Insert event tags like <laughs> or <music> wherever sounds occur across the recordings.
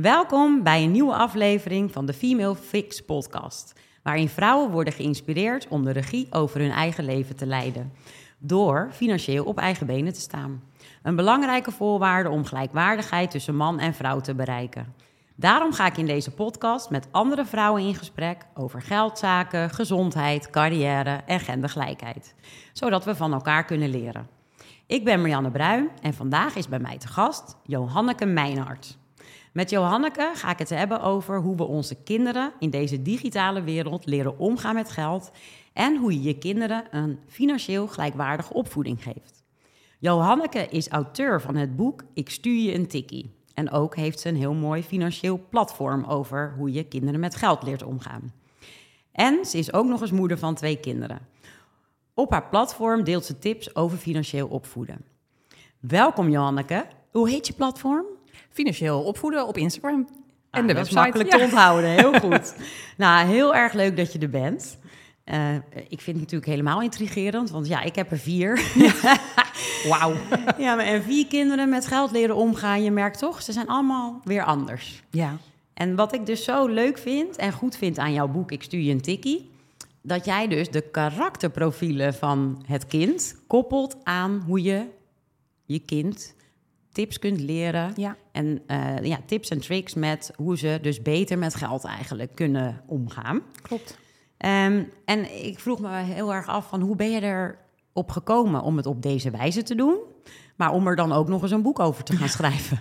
Welkom bij een nieuwe aflevering van de Female Fix podcast, waarin vrouwen worden geïnspireerd om de regie over hun eigen leven te leiden, door financieel op eigen benen te staan. Een belangrijke voorwaarde om gelijkwaardigheid tussen man en vrouw te bereiken. Daarom ga ik in deze podcast met andere vrouwen in gesprek over geldzaken, gezondheid, carrière en gendergelijkheid, zodat we van elkaar kunnen leren. Ik ben Marianne Bruin en vandaag is bij mij te gast Johanneke Meinhard. Met Johanneke ga ik het hebben over hoe we onze kinderen in deze digitale wereld leren omgaan met geld en hoe je je kinderen een financieel gelijkwaardige opvoeding geeft. Johanneke is auteur van het boek Ik stuur je een tikkie. En ook heeft ze een heel mooi financieel platform over hoe je kinderen met geld leert omgaan. En ze is ook nog eens moeder van twee kinderen. Op haar platform deelt ze tips over financieel opvoeden. Welkom Johanneke. Hoe heet je platform? Financieel opvoeden op Instagram. En ah, de dat is makkelijk te onthouden, heel <laughs> goed. nou, heel erg leuk dat je er bent. Uh, ik vind het natuurlijk helemaal intrigerend, want ja, ik heb er vier. <laughs> Wauw. ja, maar en vier kinderen met geld leren omgaan, je merkt toch, ze zijn allemaal weer anders. Ja. En wat ik dus zo leuk vind en goed vind aan jouw boek Ik stuur je een tikkie, dat jij dus de karakterprofielen van het kind koppelt aan hoe je je kind tips kunt leren. Ja. En uh, ja, tips en tricks met hoe ze dus beter met geld eigenlijk kunnen omgaan. Klopt. Um, en ik vroeg me heel erg af van hoe ben je erop gekomen om het op deze wijze te doen, maar om er dan ook nog eens een boek over te gaan <laughs> schrijven.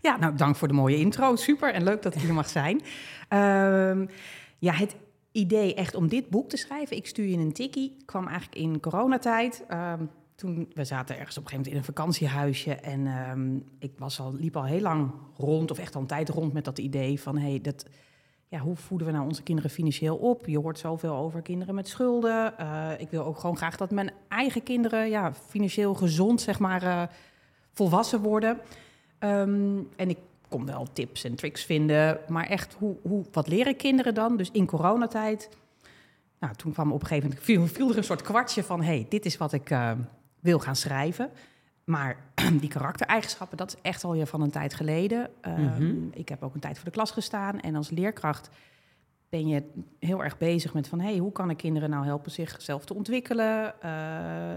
Ja, nou dank voor de mooie intro. Super en leuk dat ik hier mag zijn. Um, ja, het idee echt om dit boek te schrijven, ik stuur je een tikkie, kwam eigenlijk in coronatijd. Um, toen, we zaten ergens op een gegeven moment in een vakantiehuisje en um, ik was al, liep al heel lang rond, of echt al een tijd rond met dat idee van, hey, dat, ja, hoe voeden we nou onze kinderen financieel op? Je hoort zoveel over kinderen met schulden. Uh, ik wil ook gewoon graag dat mijn eigen kinderen ja, financieel gezond, zeg maar, uh, volwassen worden. Um, en ik kon wel tips en tricks vinden, maar echt, hoe, hoe, wat leren kinderen dan? Dus in coronatijd, nou, toen kwam op een gegeven moment, viel, er een soort kwartje van, hey, dit is wat ik uh, wil gaan schrijven. Maar <clears throat> die karaktereigenschappen, dat is echt al je van een tijd geleden. Um, mm-hmm. Ik heb ook een tijd voor de klas gestaan. En als leerkracht ben je heel erg bezig met van... Hey, hoe kan ik kinderen nou helpen zichzelf te ontwikkelen, uh,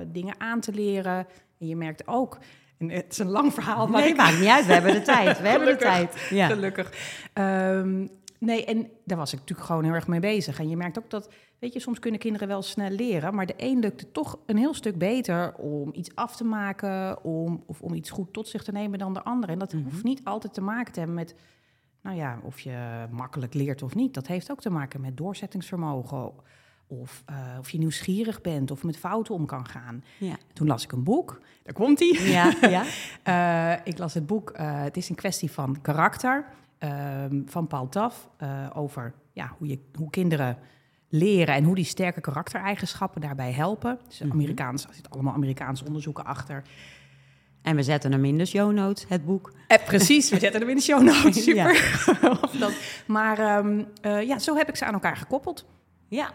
dingen aan te leren. En je merkt ook... En het is een lang verhaal, maar... Nee, ik... maakt niet uit. We hebben de <laughs> tijd. We hebben de tijd. Ja. Gelukkig. Um, nee, en daar was ik natuurlijk gewoon heel erg mee bezig. En je merkt ook dat Weet je, soms kunnen kinderen wel snel leren, maar de een lukt het toch een heel stuk beter om iets af te maken om, of om iets goed tot zich te nemen dan de ander. En dat mm-hmm. hoeft niet altijd te maken te hebben met, nou ja, of je makkelijk leert of niet. Dat heeft ook te maken met doorzettingsvermogen. Of, uh, of je nieuwsgierig bent of met fouten om kan gaan. Ja. Toen las ik een boek. Daar komt hij. Ja, ja. uh, <laughs> ik las het boek. Uh, het is een kwestie van karakter. Ehm, van Paul Taf. over ja, hoe, je, hoe kinderen leren en hoe die sterke karaktereigenschappen daarbij helpen. Dus mhm. Amerikaans, er zitten allemaal Amerikaanse onderzoeken achter. En we zetten hem in de show notes, het boek. Eh, precies, we zetten hem in de show notes. <laughs> Super. <laughs> Ja. maar um, uh, ja, zo heb ik ze aan elkaar gekoppeld. Ja.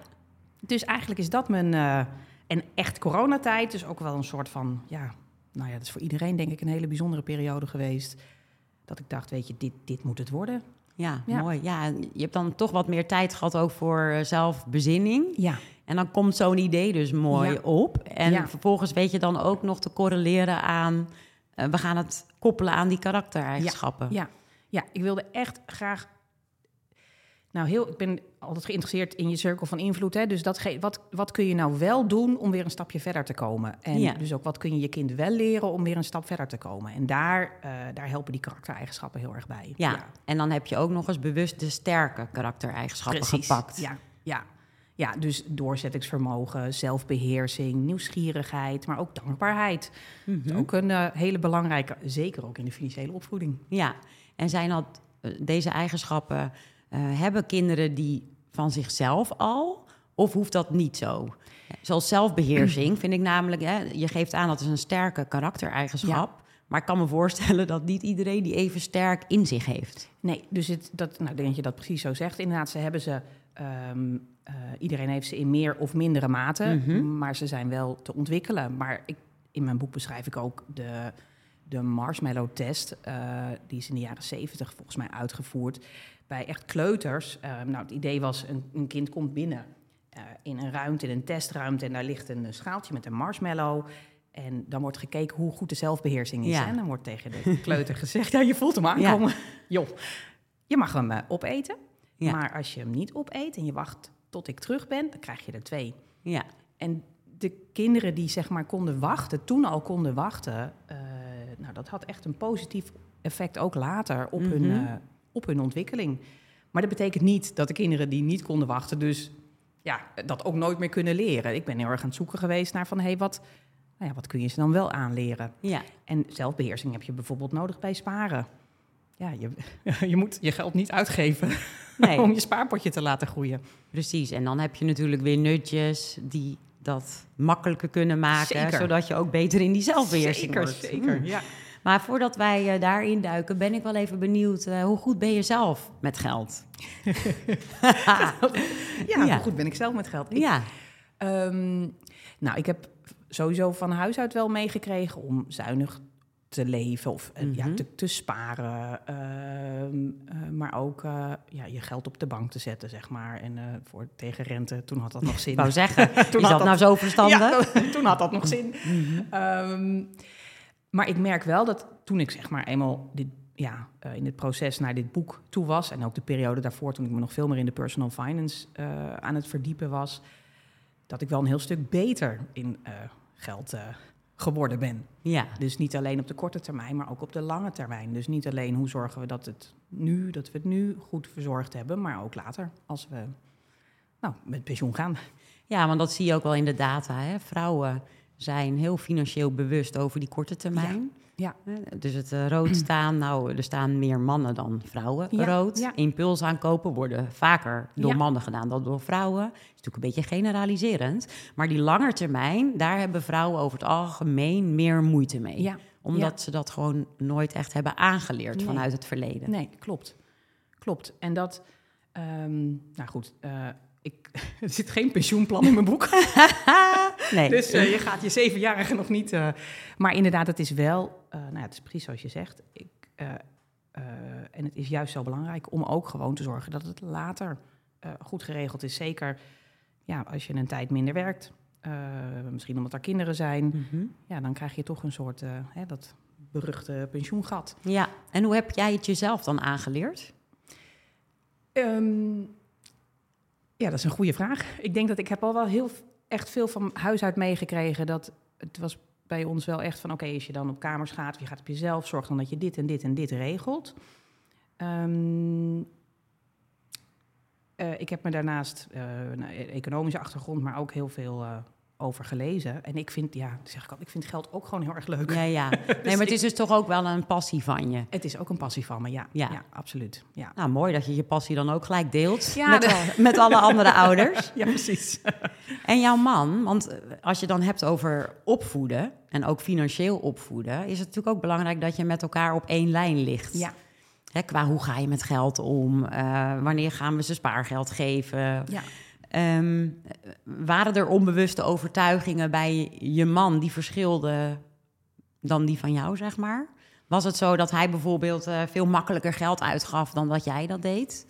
Dus eigenlijk is dat mijn... Uh, en echt coronatijd, dus ook wel een soort van... Ja, nou ja, dat is voor iedereen denk ik een hele bijzondere periode geweest. Dat ik dacht, weet je, dit, dit moet het worden. Ja, mooi. Ja, je hebt dan toch wat meer tijd gehad ook voor eh, zelfbezinning. Ja. En dan komt zo'n idee dus mooi op. En vervolgens weet je dan ook nog te correleren aan... Uh, we gaan het koppelen aan die karaktereigenschappen. Ja, ja. ik wilde echt graag... Nou, heel, ik ben altijd geïnteresseerd in je cirkel van invloed. Hè? Dus dat wat, wat kun je nou wel doen om weer een stapje verder te komen? En ja. dus ook wat kun je je kind wel leren om weer een stap verder te komen? En daar, uh, daar helpen die karaktereigenschappen heel erg bij. Ja. ja. en dan heb je ook nog eens bewust de sterke karaktereigenschappen Precies. gepakt. Ja, ja. Ja, dus doorzettingsvermogen, zelfbeheersing, nieuwsgierigheid, maar ook dankbaarheid. Mm -hmm. Ook een uh, hele belangrijke, zeker ook in de financiële opvoeding. Ja, en zijn dat uh, deze eigenschappen hebben kinderen die van zichzelf al? Of hoeft dat niet zo? Zoals zelfbeheersing vind ik namelijk, hè, je geeft aan dat is een sterke karaktereigenschap. Maar ik kan me voorstellen dat niet iedereen die even sterk in zich heeft. Nee, dus het, dat, nou, denk je dat precies zo zegt. Inderdaad, ze hebben ze. Um, uh, iedereen heeft ze in meer of mindere mate, mm -hmm. maar ze zijn wel te ontwikkelen. Maar ik, in mijn boek beschrijf ik ook de de marshmallow-test. eh, die is in de jaren zeventig volgens mij uitgevoerd bij echt kleuters. Eh, nou, het idee was, een, een kind komt binnen eh, in een ruimte, in een testruimte... en daar ligt een schaaltje met een marshmallow... En dan wordt gekeken hoe goed de zelfbeheersing is. Ja. En dan wordt tegen de <laughs> kleuter gezegd, ja, je voelt hem aankomen. Joh, je mag hem eh, opeten. Ja. Maar als je hem niet opeet en je wacht tot ik terug ben, dan krijg je er twee. Ja, En de kinderen die zeg maar konden wachten, toen al konden wachten, eh, nou, dat had echt een positief effect ook later op, hun, Mhm. eh, op hun ontwikkeling. Maar dat betekent niet dat de kinderen die niet konden wachten, dus ja, dat ook nooit meer kunnen leren. Ik ben heel erg aan het zoeken geweest naar van, hé, hey, wat, nou ja, wat kun je ze dan wel aanleren? ja. En zelfbeheersing heb je bijvoorbeeld nodig bij sparen. Ja, je, <laughs> je moet je geld niet uitgeven <laughs> Nee. om je spaarpotje te laten groeien. Precies, en dan heb je natuurlijk weer nutjes die dat makkelijker kunnen maken, Zeker. zodat je ook beter in die zelfbeheersing zeker, wordt. zeker. Hmm. Ja. Maar voordat wij eh, daarin duiken, ben ik wel even benieuwd, eh, hoe goed ben je zelf met geld? <laughs> Ja, Ja. hoe goed ben ik zelf met geld? Ik, ja, ehm, nou, ik heb sowieso van huis uit wel meegekregen om zuinig te leven of eh, ja, Mhm. te, te sparen. ehm, eh, maar ook ja, je geld op de bank te zetten, zeg maar. En voor, tegen rente, toen had dat nog <laughs> zin. ik wou zeggen, <laughs> Toen is had dat nou zo verstandig? Ja, toen had dat nog zin. Ehm, maar ik merk wel dat toen ik zeg maar eenmaal dit, ja, eh, in het proces naar dit boek toe was... en ook de periode daarvoor, toen ik me nog veel meer in de personal finance eh, aan het verdiepen was... dat ik wel een heel stuk beter in eh, geld geworden ben. Ja, Dus niet alleen op de korte termijn, maar ook op de lange termijn. Dus niet alleen hoe zorgen we dat, het nu, dat we het nu goed verzorgd hebben... maar ook later, als we nou, met pensioen gaan. ja, want dat zie je ook wel in de data. Hè? Vrouwen zijn heel financieel bewust over die korte termijn. Ja. Dus het eh, rood <clears throat> staan, nou, er staan meer mannen dan vrouwen Ja, rood. ja. Impuls aankopen worden vaker door mannen gedaan dan door vrouwen. is natuurlijk een beetje generaliserend. Maar die lange termijn, daar hebben vrouwen over het algemeen meer moeite mee. Ja, Omdat ze dat gewoon nooit echt hebben aangeleerd Nee. vanuit het verleden. Nee, klopt. Klopt. En dat, ehm, nou goed, eh, ik, <laughs> er zit geen pensioenplan in mijn boek. <laughs> <laughs> Nee. dus eh, je gaat je zevenjarige nog niet. eh, maar inderdaad, het is wel, eh, nou het is precies zoals je zegt. Ik, en het is juist zo belangrijk om ook gewoon te zorgen dat het later goed geregeld is. Zeker ja, als je een tijd minder werkt. misschien omdat er kinderen zijn. Mhm. Ja, dan krijg je toch een soort, hè, dat beruchte pensioengat. Ja, en hoe heb jij het jezelf dan aangeleerd? Ehm, ja, dat is een goede vraag. Ik denk dat ik heb al wel heel echt veel van huis uit meegekregen. Dat het was bij ons wel echt van: oké, als je dan op kamers gaat, je gaat op jezelf, zorg dan dat je dit en dit en dit regelt. Ehm, eh, ik heb me daarnaast eh, een economische achtergrond, maar ook heel veel eh, over gelezen. En ik vind, ja, zeg ik al, ik vind geld ook gewoon heel erg leuk. Ja, ja. <laughs> Nee, maar het is dus toch ook wel een passie van je. Het is ook een passie van me, ja. Ja. Ja, absoluut. Ja. Nou, mooi dat je je passie dan ook gelijk deelt Ja, met, al- <laughs> met alle andere ouders. <laughs> ja, precies. En jouw man, want eh, als je dan hebt over opvoeden en ook financieel opvoeden, is het natuurlijk ook belangrijk dat je met elkaar op één lijn ligt. Ja, Hè, qua hoe ga je met geld om? Eh, wanneer gaan we ze spaargeld geven? ja. Ehm, waren er onbewuste overtuigingen bij je man die verschilden dan die van jou, zeg maar? Was het zo dat hij bijvoorbeeld eh, veel makkelijker geld uitgaf dan dat jij dat deed?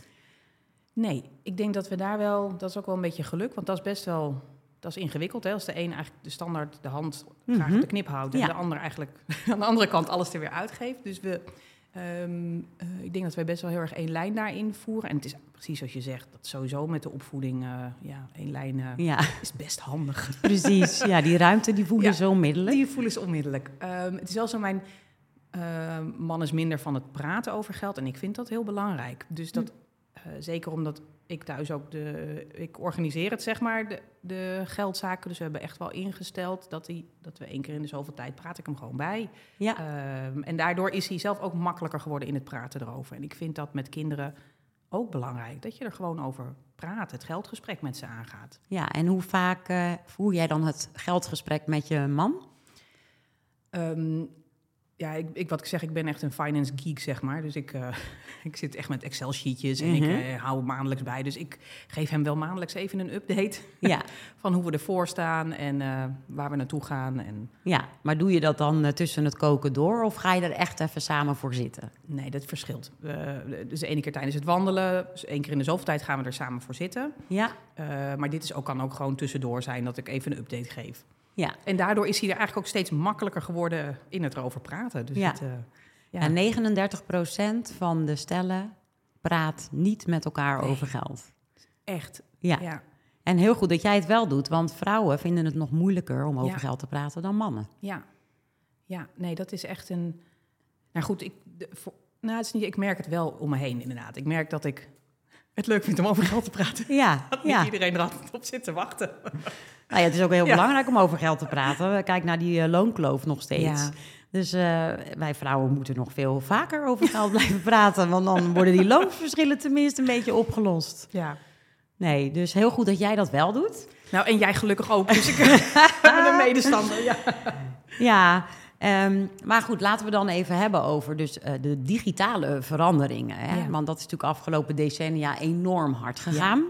Nee, ik denk dat we daar wel, dat is ook wel een beetje geluk, want dat is best wel, dat is ingewikkeld. Hè? Als de een eigenlijk de standaard de hand graag Mhm. de knip houdt en Ja. de ander eigenlijk <laughs> aan de andere kant alles er weer uitgeeft. Dus we, ehm, eh, ik denk dat wij best wel heel erg één lijn daarin voeren. En het is precies zoals je zegt, dat sowieso met de opvoeding, eh, ja, één lijn eh, Ja, is best handig. <laughs> precies. Ja, die ruimte die voelen Ja. ze onmiddellijk. Die voelen ze onmiddellijk. Ehm, het is wel zo, mijn eh, man is minder van het praten over geld en ik vind dat heel belangrijk. Dus dat, eh, zeker omdat ik thuis ook de, ik organiseer het zeg maar, de, de geldzaken. Dus we hebben echt wel ingesteld dat, hij, dat we één keer in de zoveel tijd praat ik hem gewoon bij. Ja, Ehm, en daardoor is hij zelf ook makkelijker geworden in het praten erover. En ik vind dat met kinderen ook belangrijk, dat je er gewoon over praat, het geldgesprek met ze aangaat. ja, en hoe vaak eh, voer jij dan het geldgesprek met je man? Ehm, ja, ik, ik, wat ik zeg, ik ben echt een finance geek, zeg maar. Dus ik, eh, <laughs> ik zit echt met Excel-sheetjes en ik eh, hou maandelijks bij. Dus ik geef hem wel maandelijks even een update Ja, <laughs> van hoe we ervoor staan en eh, waar we naartoe gaan. En ja, maar doe je dat dan tussen het koken door of ga je er echt even samen voor zitten? nee, dat verschilt. Dus de ene keer tijdens het wandelen, dus één keer in de zoveel tijd gaan we er samen voor zitten. Ja, maar dit is ook, kan ook gewoon tussendoor zijn dat ik even een update geef. Ja. En daardoor is hij er eigenlijk ook steeds makkelijker geworden in het erover praten. Dus Ja. het, eh, ja. En 39% van de stellen praat niet met elkaar Nee. over geld. echt. Ja. Ja. En heel goed dat jij het wel doet, want vrouwen vinden het nog moeilijker om over Ja. geld te praten dan mannen. Ja. ja, nee, dat is echt een. Nou goed, ik, de, voor, nou, het is niet, ik merk het wel om me heen, inderdaad. Ik merk dat ik het leuk vind om over geld te praten. Ja, <laughs> Dat ja. niet iedereen er altijd op zit te wachten. <laughs> Nou ja, het is ook heel Ja. belangrijk om over geld te praten. Kijk naar die eh, loonkloof nog steeds. Ja. Dus eh, wij vrouwen moeten nog veel vaker over geld <laughs> blijven praten. Want dan worden die loonverschillen tenminste een beetje opgelost. Ja. Nee, dus heel goed dat jij dat wel doet. Nou, en jij gelukkig ook. Dus ik ben een medestander. Ja. Ja, ehm, maar goed, laten we dan even hebben over dus, eh, de digitale veranderingen. Hè? Ja. Want dat is natuurlijk afgelopen decennia enorm hard gegaan.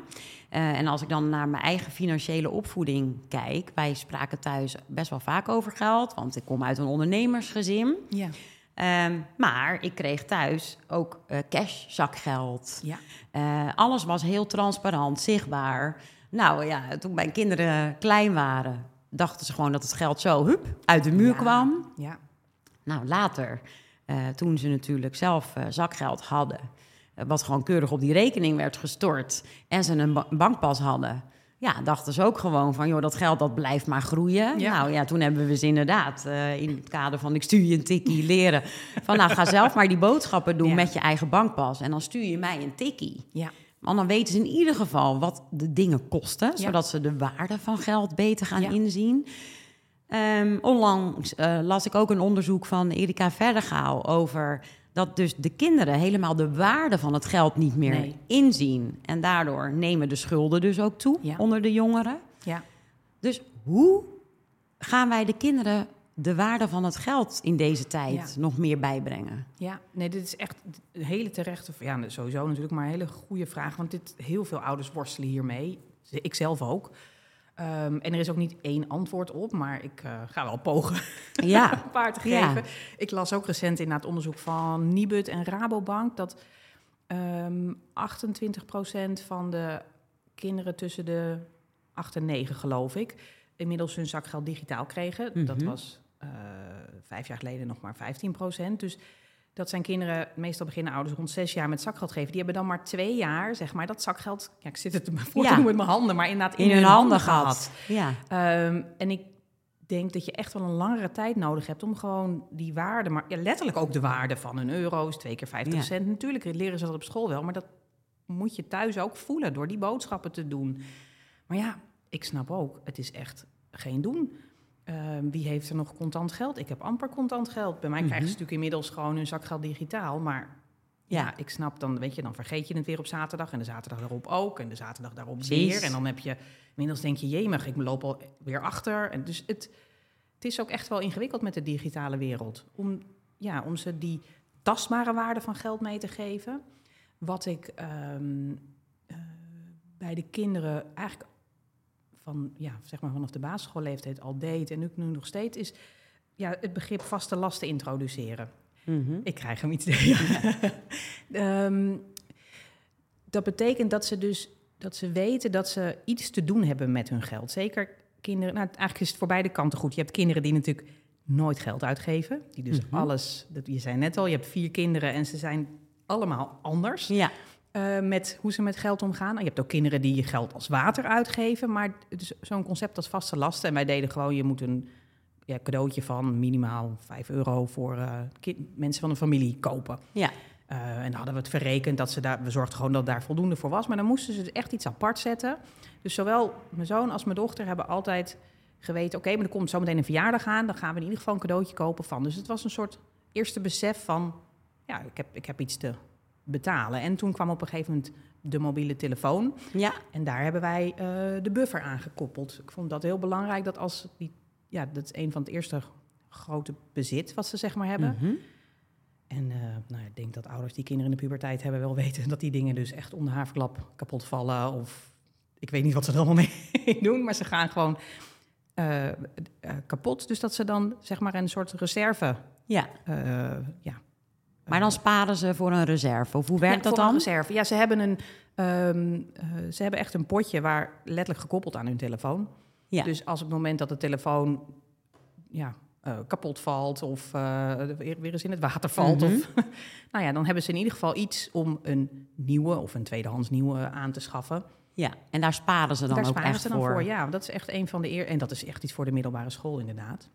Eh, en als ik dan naar mijn eigen financiële opvoeding kijk... wij spraken thuis best wel vaak over geld... want ik kom uit een ondernemersgezin. Ja. Ehm, maar ik kreeg thuis ook eh, cash, zakgeld. Ja. Alles was heel transparant, zichtbaar. Nou ja, toen mijn kinderen klein waren, dachten ze gewoon dat het geld zo hup, uit de muur Ja. kwam. Ja. Nou, later, eh, toen ze natuurlijk zelf eh, zakgeld hadden, eh, wat gewoon keurig op die rekening werd gestort en ze een ba- bankpas hadden. Ja, dachten ze ook gewoon van, joh, dat geld dat blijft maar groeien. Ja. Nou ja, toen hebben we ze inderdaad in het kader van ik stuur je een tikkie leren. Van nou, ga zelf maar die boodschappen doen Ja. met je eigen bankpas. En dan stuur je mij een tikkie. Ja. Want dan weten ze in ieder geval wat de dingen kosten, Ja. zodat ze de waarde van geld beter gaan Ja. inzien. Ehm, onlangs eh, las ik ook een onderzoek van Erika Verdergaal over dat dus de kinderen helemaal de waarde van het geld niet meer Nee. inzien. En daardoor nemen de schulden dus ook toe Ja. onder de jongeren. Ja. Dus hoe gaan wij de kinderen de waarde van het geld in deze tijd Ja. nog meer bijbrengen? Ja, nee, dit is echt een hele terechte, ja, sowieso natuurlijk, maar een hele goede vraag. Want dit, heel veel ouders worstelen hiermee. Ik zelf ook. Ehm, en er is ook niet één antwoord op, maar ik eh, ga wel pogen <laughs> Ja, een paar te Ja. geven. Ik las ook recent in het onderzoek van Nibud en Rabobank dat ehm 28% van de kinderen tussen de 8 en 9, geloof ik, inmiddels hun zakgeld digitaal kregen. Dat Mhm. was vijf jaar geleden nog maar 15%. Dus dat zijn kinderen, meestal beginnen ouders rond zes jaar met zakgeld geven. Die hebben dan maar twee jaar, zeg maar, dat zakgeld. Ja, ik zit het <laughs> voor Ja. met mijn handen, maar inderdaad in, hun handen gehad. Ja. Ehm, en ik denk dat je echt wel een langere tijd nodig hebt om gewoon die waarde, maar ja, letterlijk ook de waarde van een euro is twee keer 50 Ja. cent. Natuurlijk leren ze dat op school wel, maar dat moet je thuis ook voelen door die boodschappen te doen. Maar ja, ik snap ook, het is echt geen doen. Ehm, wie heeft er nog contant geld? Ik heb amper contant geld. Bij mij krijgen ze natuurlijk inmiddels gewoon hun zakgeld digitaal, maar ja. Ja. ik snap dan, weet je, dan vergeet je het weer op zaterdag en de zaterdag daarop ook en de zaterdag daarop Precies. weer. En dan heb je, inmiddels denk je, jemig, ik loop al weer achter. En dus het, het is ook echt wel ingewikkeld met de digitale wereld. Om, ja, om ze die tastbare waarde van geld mee te geven. Wat ik ehm, eh, bij de kinderen eigenlijk van, ja, zeg maar vanaf de basisschoolleeftijd al deed en ook nu nog steeds, is ja, het begrip vaste lasten introduceren. Mhm. Ik krijg hem iets. <laughs> Ehm, dat betekent dat ze dus dat ze weten dat ze iets te doen hebben met hun geld. Zeker kinderen. Nou, eigenlijk is het voor beide kanten goed. Je hebt kinderen die natuurlijk nooit geld uitgeven. Die dus Mhm. alles. Dat je zei net al. Je hebt vier kinderen en ze zijn allemaal anders Ja. Eh, met hoe ze met geld omgaan. Je hebt ook kinderen die je geld als water uitgeven. Maar zo'n concept als vaste lasten. En wij deden gewoon, je moet een ja, cadeautje van minimaal 5 euro voor eh, mensen van een familie kopen. Ja. Eh, en dan hadden we het verrekend dat ze daar, we zorgden gewoon dat daar voldoende voor was. Maar dan moesten ze echt iets apart zetten. Dus zowel mijn zoon als mijn dochter hebben altijd geweten: oké, maar er komt zo meteen een verjaardag aan. Dan gaan we in ieder geval een cadeautje kopen van. Dus het was een soort eerste besef van: ja, ik heb, ik heb iets te betalen. En toen kwam op een gegeven moment de mobiele telefoon. Ja. En daar hebben wij eh, de buffer aan gekoppeld. Ik vond dat heel belangrijk dat als die, ja, dat is een van het eerste grote bezit wat ze zeg maar hebben. Mhm. En eh, nou, ik denk dat ouders die kinderen in de puberteit hebben wel <laughs> weten dat die dingen dus echt om de haverklap kapot vallen. Of ik weet niet wat ze er allemaal <laughs> mee doen, maar ze gaan gewoon eh, kapot. Dus dat ze dan zeg maar een soort reserve. Ja, ja, maar dan sparen ze voor een reserve. Of hoe werkt ja, dat voor een dan? reserve. Ja, ze hebben, een, ehm, eh, ze hebben echt een potje waar letterlijk gekoppeld aan hun telefoon. Ja. Dus als op het moment dat de telefoon ja, eh, kapot valt of eh, weer, weer eens in het water valt. Mhm. of, <laughs> nou ja, dan hebben ze in ieder geval iets om een nieuwe of een tweedehands nieuwe aan te schaffen. Ja, en daar sparen ze dan Daar ook sparen echt ze dan voor. voor. Ja, dat is echt een van de eer. En dat is echt iets voor de middelbare school, inderdaad.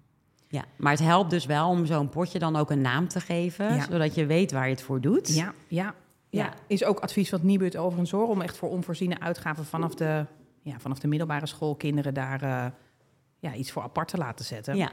Ja, maar het helpt dus wel om zo'n potje dan ook een naam te geven, Ja. zodat je weet waar je het voor doet. Ja, ja, ja. Ja. Is ook advies van het Nibud overigens hoor. Om echt voor onvoorziene uitgaven vanaf de, ja, vanaf de middelbare school kinderen daar eh, ja, iets voor apart te laten zetten. Ja.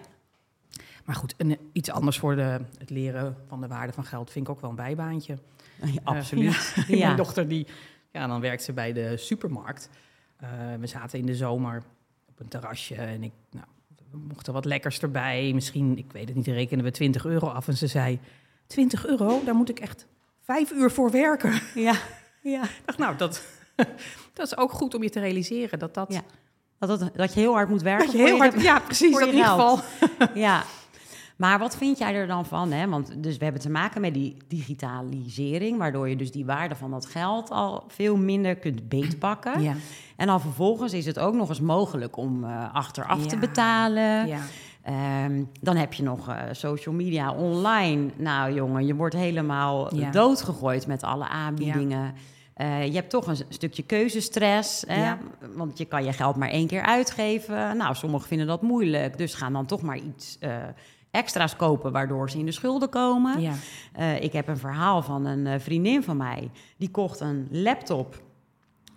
Maar goed, een, iets anders voor de, het leren van de waarde van geld vind ik ook wel een bijbaantje. <laughs> Ja, absoluut. <laughs> Ja. Mijn dochter, die, ja, dan werkt ze bij de supermarkt. Eh, we zaten in de zomer op een terrasje en ik, nou, we mochten wat lekkers erbij. Misschien, ik weet het niet, rekenen we 20 euro af. En ze zei, 20 euro, daar moet ik echt vijf uur voor werken. <laughs> Ja. ja. Ik dacht, nou, dat, <laughs> dat is ook goed om je te realiseren. Dat dat, Ja. Dat, dat, dat je heel hard moet werken. dat je hard... Ja, precies, in ieder geval. <laughs> Ja. Maar wat vind jij er dan van? Hè? Want dus we hebben te maken met die digitalisering, waardoor je dus die waarde van dat geld al veel minder kunt beetpakken. Ja, En dan vervolgens is het ook nog eens mogelijk om eh, achteraf te betalen. ja. Ehm, dan heb je nog eh, social media online. Nou jongen, je wordt helemaal Ja. doodgegooid met alle aanbiedingen. Eh, je hebt toch een stukje keuzestress. Hè? Ja. Want je kan je geld maar één keer uitgeven. Nou, sommigen vinden dat moeilijk. Dus gaan dan toch maar iets extra's kopen... waardoor ze in de schulden komen. ja. Eh, ik heb een verhaal van een eh, vriendin van mij. Die kocht een laptop.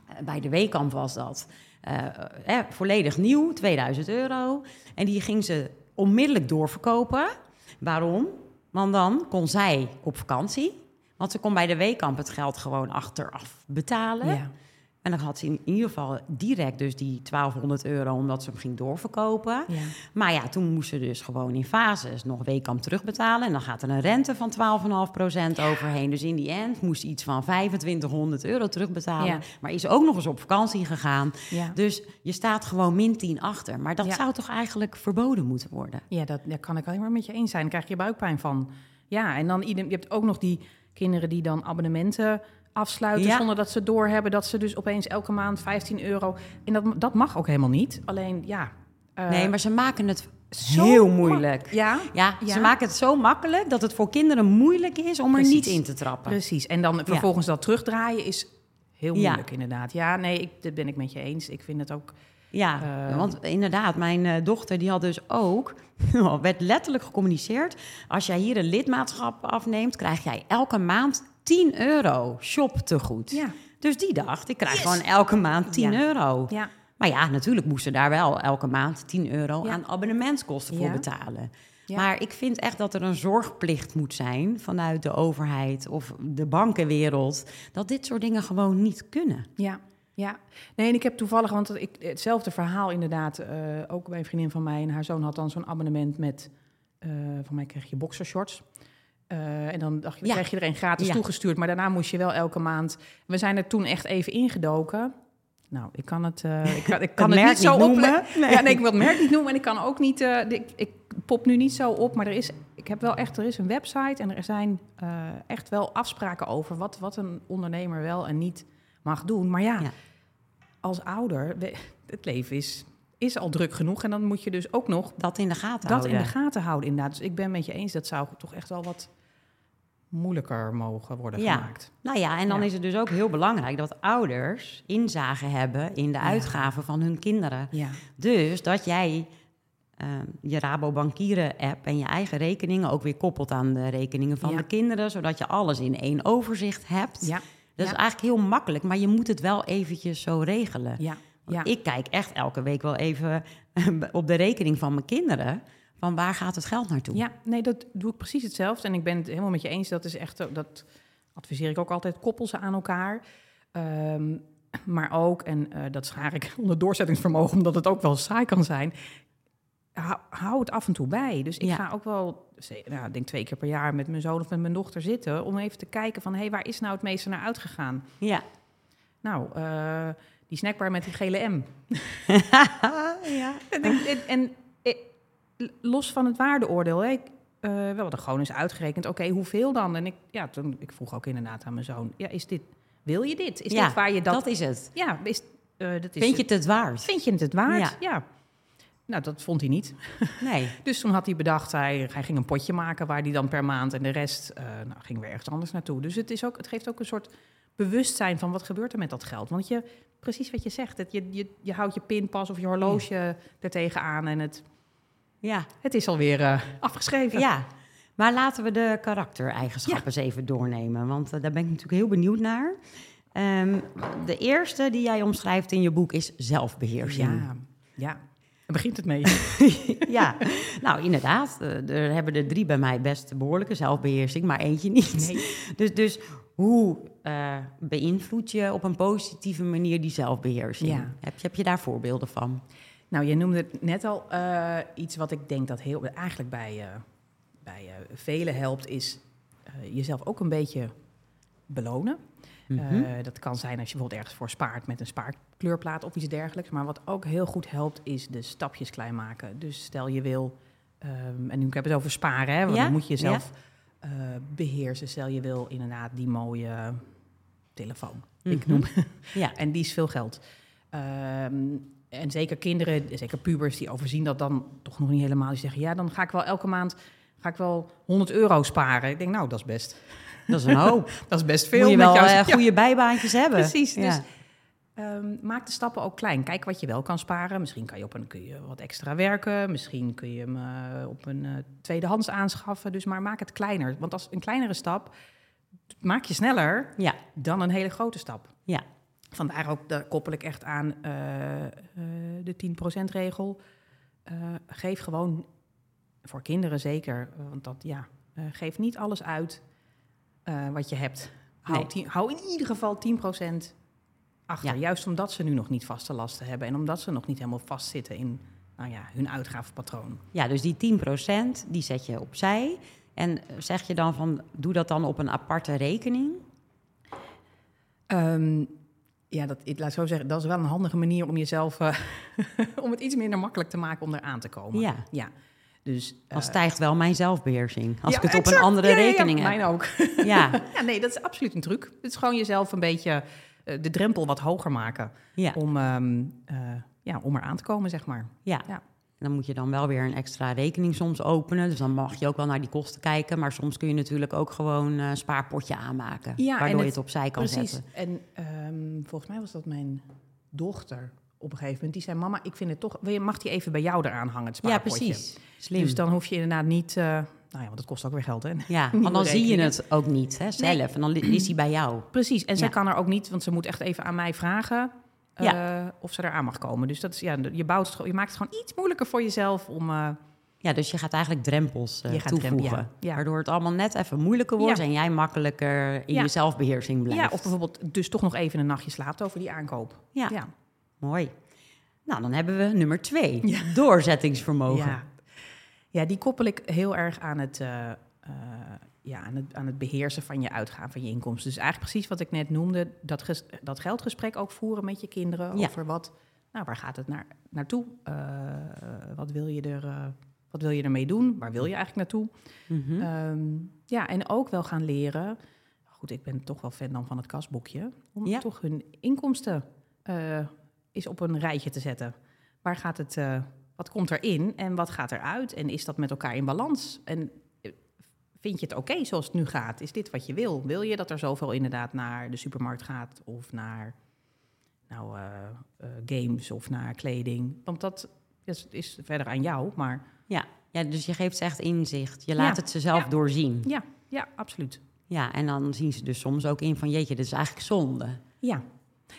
Eh, bij de Weekamp was dat. Eh, volledig nieuw, 2000 euro. En die ging ze onmiddellijk doorverkopen. Waarom? Want dan kon zij op vakantie. Want ze kon bij de Weekamp het geld gewoon achteraf betalen. ja. En dan had ze in ieder geval direct dus die 1200 euro... omdat ze hem ging doorverkopen. ja. Maar ja, toen moest ze dus gewoon in fases nog Weekamp terugbetalen. En dan gaat er een rente van 12,5% overheen. Dus in die end moest ze iets van 2500 euro terugbetalen. Ja. Maar is ook nog eens op vakantie gegaan. Dus je staat gewoon min 10 achter. Maar dat zou toch eigenlijk verboden moeten worden? Ja, dat, daar kan ik alleen maar met je eens zijn. Daar krijg je buikpijn van. Ja, en dan je hebt ook nog die kinderen die dan abonnementen afsluiten Ja. zonder dat ze doorhebben dat ze dus opeens elke maand 15 euro. En dat, dat mag ook helemaal niet. Alleen ja. eh, nee, maar ze maken het zo heel moeilijk. Ja, Ja, Ja. ze maken het zo makkelijk dat het voor kinderen moeilijk is om er niet in te trappen. precies. En dan vervolgens dat terugdraaien is heel moeilijk inderdaad. Ja, nee, ik, dat ben ik met je eens. Ik vind het ook. Ja, Eh. want inderdaad, mijn eh, dochter die had dus ook, <laughs> werd letterlijk gecommuniceerd, als jij hier een lidmaatschap afneemt, krijg jij elke maand 10 euro shop te goed. Ja, Dus die dacht, ik krijg Yes. gewoon elke maand 10 Ja. euro. ja, Maar ja, natuurlijk moesten daar wel elke maand 10 euro aan abonnementskosten voor betalen. Maar ik vind echt dat er een zorgplicht moet zijn vanuit de overheid of de bankenwereld, dat dit soort dingen gewoon niet kunnen. ja. Ja, nee, en ik heb toevallig, want ik, hetzelfde verhaal inderdaad, eh, ook bij een vriendin van mij en haar zoon had dan zo'n abonnement met, eh van mij kreeg je boxershorts. Eh, en dan dacht je, Ja. kreeg je er een gratis Ja. toegestuurd, maar daarna moest je wel elke maand. We zijn er toen echt even ingedoken. Nou, ik kan het, eh, ik kan, ik <laughs> kan Het niet zo niet noemen. Nee. <laughs> Ja, nee, ik <laughs> wil het merk niet noemen en ik kan ook niet. eh, ik, ik pop nu niet zo op, maar er is, ik heb wel echt, er is een website en er zijn echt wel afspraken over wat, wat een ondernemer wel en niet mag doen. Maar ja, Ja. als ouder, we- het leven is, is al druk genoeg en dan moet je dus ook nog Dat in de gaten dat houden. in de gaten houden inderdaad. Dus ik ben met je eens, dat zou toch echt wel wat moeilijker mogen worden Ja. gemaakt. Nou ja, en dan Ja. is het dus ook heel belangrijk dat ouders inzage hebben in de Ja. uitgaven van hun kinderen. Dus dat jij eh, je Rabobankieren-app en je eigen rekeningen ook weer koppelt aan de rekeningen van de kinderen, zodat je alles in één overzicht hebt. ja, Dat is eigenlijk heel makkelijk, maar je moet het wel eventjes zo regelen. ja. Ik kijk echt elke week wel even <laughs> op de rekening van mijn kinderen, van waar gaat het geld naartoe? Ja, nee, dat doe ik precies hetzelfde. En ik ben het helemaal met je eens. Dat is echt, ook- dat adviseer ik ook altijd, koppel ze aan elkaar. Ehm, maar ook, en eh, dat schaar ik <laughs> onder doorzettingsvermogen, omdat het ook wel saai kan zijn. hou, hou het af en toe bij. Dus ik Ja. ga ook wel, nou, ik denk twee keer per jaar met mijn zoon of met mijn dochter zitten... om even te kijken van, hé, hey, waar is nou het meeste naar uitgegaan? Ja. Nou, eh, die snackbar met die gele M. <laughs> ja. En, en, en, eh, los van het waardeoordeel, ik, eh, we hadden gewoon eens uitgerekend, oké, hoeveel dan? En ik, ja, toen, ik vroeg ook inderdaad aan mijn zoon, ja, is dit, wil je dit? Is Ja, dit waar je dat... Dat is het. ja, is, eh, dat is, Vind je het het waard? vind je het het waard? Ja. Ja. Nou, dat vond hij niet. <laughs> Nee. Dus toen had hij bedacht, hij, hij ging een potje maken waar hij dan per maand en de rest eh nou, gingen we ergens anders naartoe. Dus het, is ook, het geeft ook een soort bewustzijn van wat gebeurt er met dat geld. Want je, precies wat je zegt, het, je, je, je houdt je pinpas of je horloge er tegenaan en het, Ja. het is alweer eh afgeschreven. Ja. Maar laten we de karaktereigenschappen eens even doornemen. Want eh, daar ben ik natuurlijk heel benieuwd naar. Ehm, de eerste die jij omschrijft in je boek is zelfbeheersing. ja. ja. Daar begint het mee. <laughs> Ja, nou inderdaad. eh, Er hebben er drie bij mij best behoorlijke zelfbeheersing, maar eentje niet. Nee. Dus, dus hoe beïnvloed je op een positieve manier die zelfbeheersing? Ja. Heb, je, heb je daar voorbeelden van? Nou, je noemde het net al eh, iets wat ik denk dat heel, eigenlijk bij, eh, bij eh, velen helpt, is jezelf ook een beetje belonen. Mhm. Dat kan zijn als je bijvoorbeeld ergens voor spaart met een spaarkleurplaat of iets dergelijks. Maar wat ook heel goed helpt, is de stapjes klein maken. Dus stel je wil, ehm, en nu ik heb het over sparen, hè, want Ja, dan moet je jezelf eh, beheersen. Stel je wil inderdaad die mooie telefoon. Ik Mhm. noem ja. <laughs> en die is veel geld. Ehm, en zeker kinderen, zeker pubers, die overzien dat dan toch nog niet helemaal. Die zeggen, ja, dan ga ik wel elke maand ga ik wel 100 euro sparen. Ik denk, nou, dat is best, Dat is een hoop. <laughs> dat is best veel. Moet je wel jouw- eh, <laughs> Ja, goede bijbaantjes hebben. Precies, Ja. dus ehm, maak de stappen ook klein. Kijk wat je wel kan sparen. Misschien kan je, op een, kun je wat extra werken. Misschien kun je hem eh, op een eh, tweedehands aanschaffen. Dus maar maak het kleiner. Want als een kleinere stap maak je sneller ja, dan een hele grote stap. ja. Vandaar ook, daar koppel ik echt aan eh, eh, de 10%-regel. Eh, geef gewoon, voor kinderen zeker, want dat ja, eh, geef niet alles uit wat je hebt. Hou, Nee. tien- hou in ieder geval 10% achter. Ja. Juist omdat ze nu nog niet vaste lasten hebben en omdat ze nog niet helemaal vastzitten in nou ja, hun uitgavenpatroon. ja, dus die 10% die zet je opzij. En zeg je dan van, doe dat dan op een aparte rekening? Eem, ja, dat, ik laat zo zeggen, dat is wel een handige manier om jezelf, eh, <laughs> om het iets minder makkelijk te maken om eraan te komen. Ja. ja. Dus, eh, stijgt wel mijn zelfbeheersing. Als Ja, ik het op een andere Ja, ja, ja. rekening heb. Mijn ook. <laughs> Ja, ja, nee, dat is absoluut een truc. Het is gewoon jezelf een beetje eh, de drempel wat hoger maken om, ehm eh, ja, om eraan te komen, zeg maar. ja. Ja. En dan moet je dan wel weer een extra rekening soms openen. Dus dan mag je ook wel naar die kosten kijken. Maar soms kun je natuurlijk ook gewoon eh, een spaarpotje aanmaken. Ja, waardoor je het- opzij kan Precies. zetten. En ehm, volgens mij was dat mijn dochter op een gegeven moment. Die zei, mama, ik vind het toch... Mag die even bij jou eraan hangen, het Ja, spaarpotje? precies. Slim. Dus dan hoef je inderdaad niet... eh, nou ja, want dat kost ook weer geld, hè? <laughs> ja, want dan zie je het ook niet hè, zelf. Nee. En dan is hij bij jou. Precies. En zij Ja. kan er ook niet, want ze moet echt even aan mij vragen... eh, Ja. of ze eraan mag komen. Dus dat is, ja, je, bouwt je maakt het gewoon iets moeilijker voor jezelf om... eh, Ja, dus je gaat eigenlijk drempels eh, toevoegen. drempel- ja, ja. Waardoor het allemaal net even moeilijker wordt Ja. en jij makkelijker in je zelfbeheersing blijft. Ja, of bijvoorbeeld dus toch nog even een nachtje slaapt over die aankoop. Ja, Ja. mooi. Nou, dan hebben we nummer twee. <laughs> Doorzettingsvermogen. Ja. ja, die koppel ik heel erg aan het, eh, eh, ja, aan, het, aan het beheersen van je uitgaven, van je inkomsten. Dus eigenlijk precies wat ik net noemde, dat, ges- dat geldgesprek ook voeren met je kinderen Ja. over wat, nou, waar gaat het naar, naartoe? Eh, wat, wil je er, eh, wat wil je ermee doen? Waar wil je eigenlijk naartoe? Mhm. Ehm, ja, en ook wel gaan leren. Goed, ik ben toch wel fan dan van het kasboekje. Om Ja. toch hun inkomsten eens op een rijtje te zetten. Waar gaat het, wat komt erin en wat gaat eruit? En is dat met elkaar in balans? En vind je het oké zoals het nu gaat? Is dit wat je wil? Wil je dat er zoveel inderdaad naar de supermarkt gaat of naar nou, eh, eh, games of naar kleding? Want dat is, is verder aan jou, maar ja. ja, dus je geeft ze echt inzicht. Je laat Ja. het ze zelf Ja. doorzien. ja, ja, absoluut. Ja, en dan zien ze dus soms ook in van... jeetje, dit is eigenlijk zonde. Ja,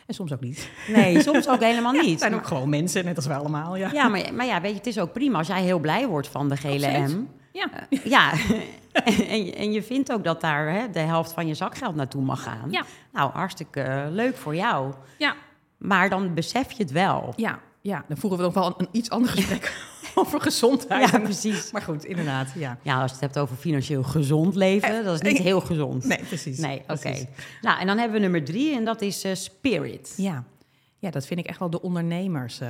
en soms ook niet. Nee, soms ook helemaal <laughs> Het niet. zijn ook gewoon mensen, net als wij allemaal. Ja, Ja, maar, maar ja, weet je, het is ook prima als jij heel blij wordt van de gele. M. ja. Eh, ja, <laughs> <laughs> en, je- en je vindt ook dat daar hè, de helft van je zakgeld naartoe mag gaan. Ja. Nou, hartstikke eh, leuk voor jou. Ja. Maar dan besef je het wel. ja, ja. dan voeren we nog wel een, een iets ander gesprek <laughs> over gezondheid. Ja, precies. Maar goed, inderdaad, ja. Ja, als je het hebt over financieel gezond leven, dat is niet heel gezond. Nee, precies. Nee, oké. Nou, en dan hebben we nummer drie en dat is eh, spirit. Ja. ja, dat vind ik echt wel de ondernemers eh,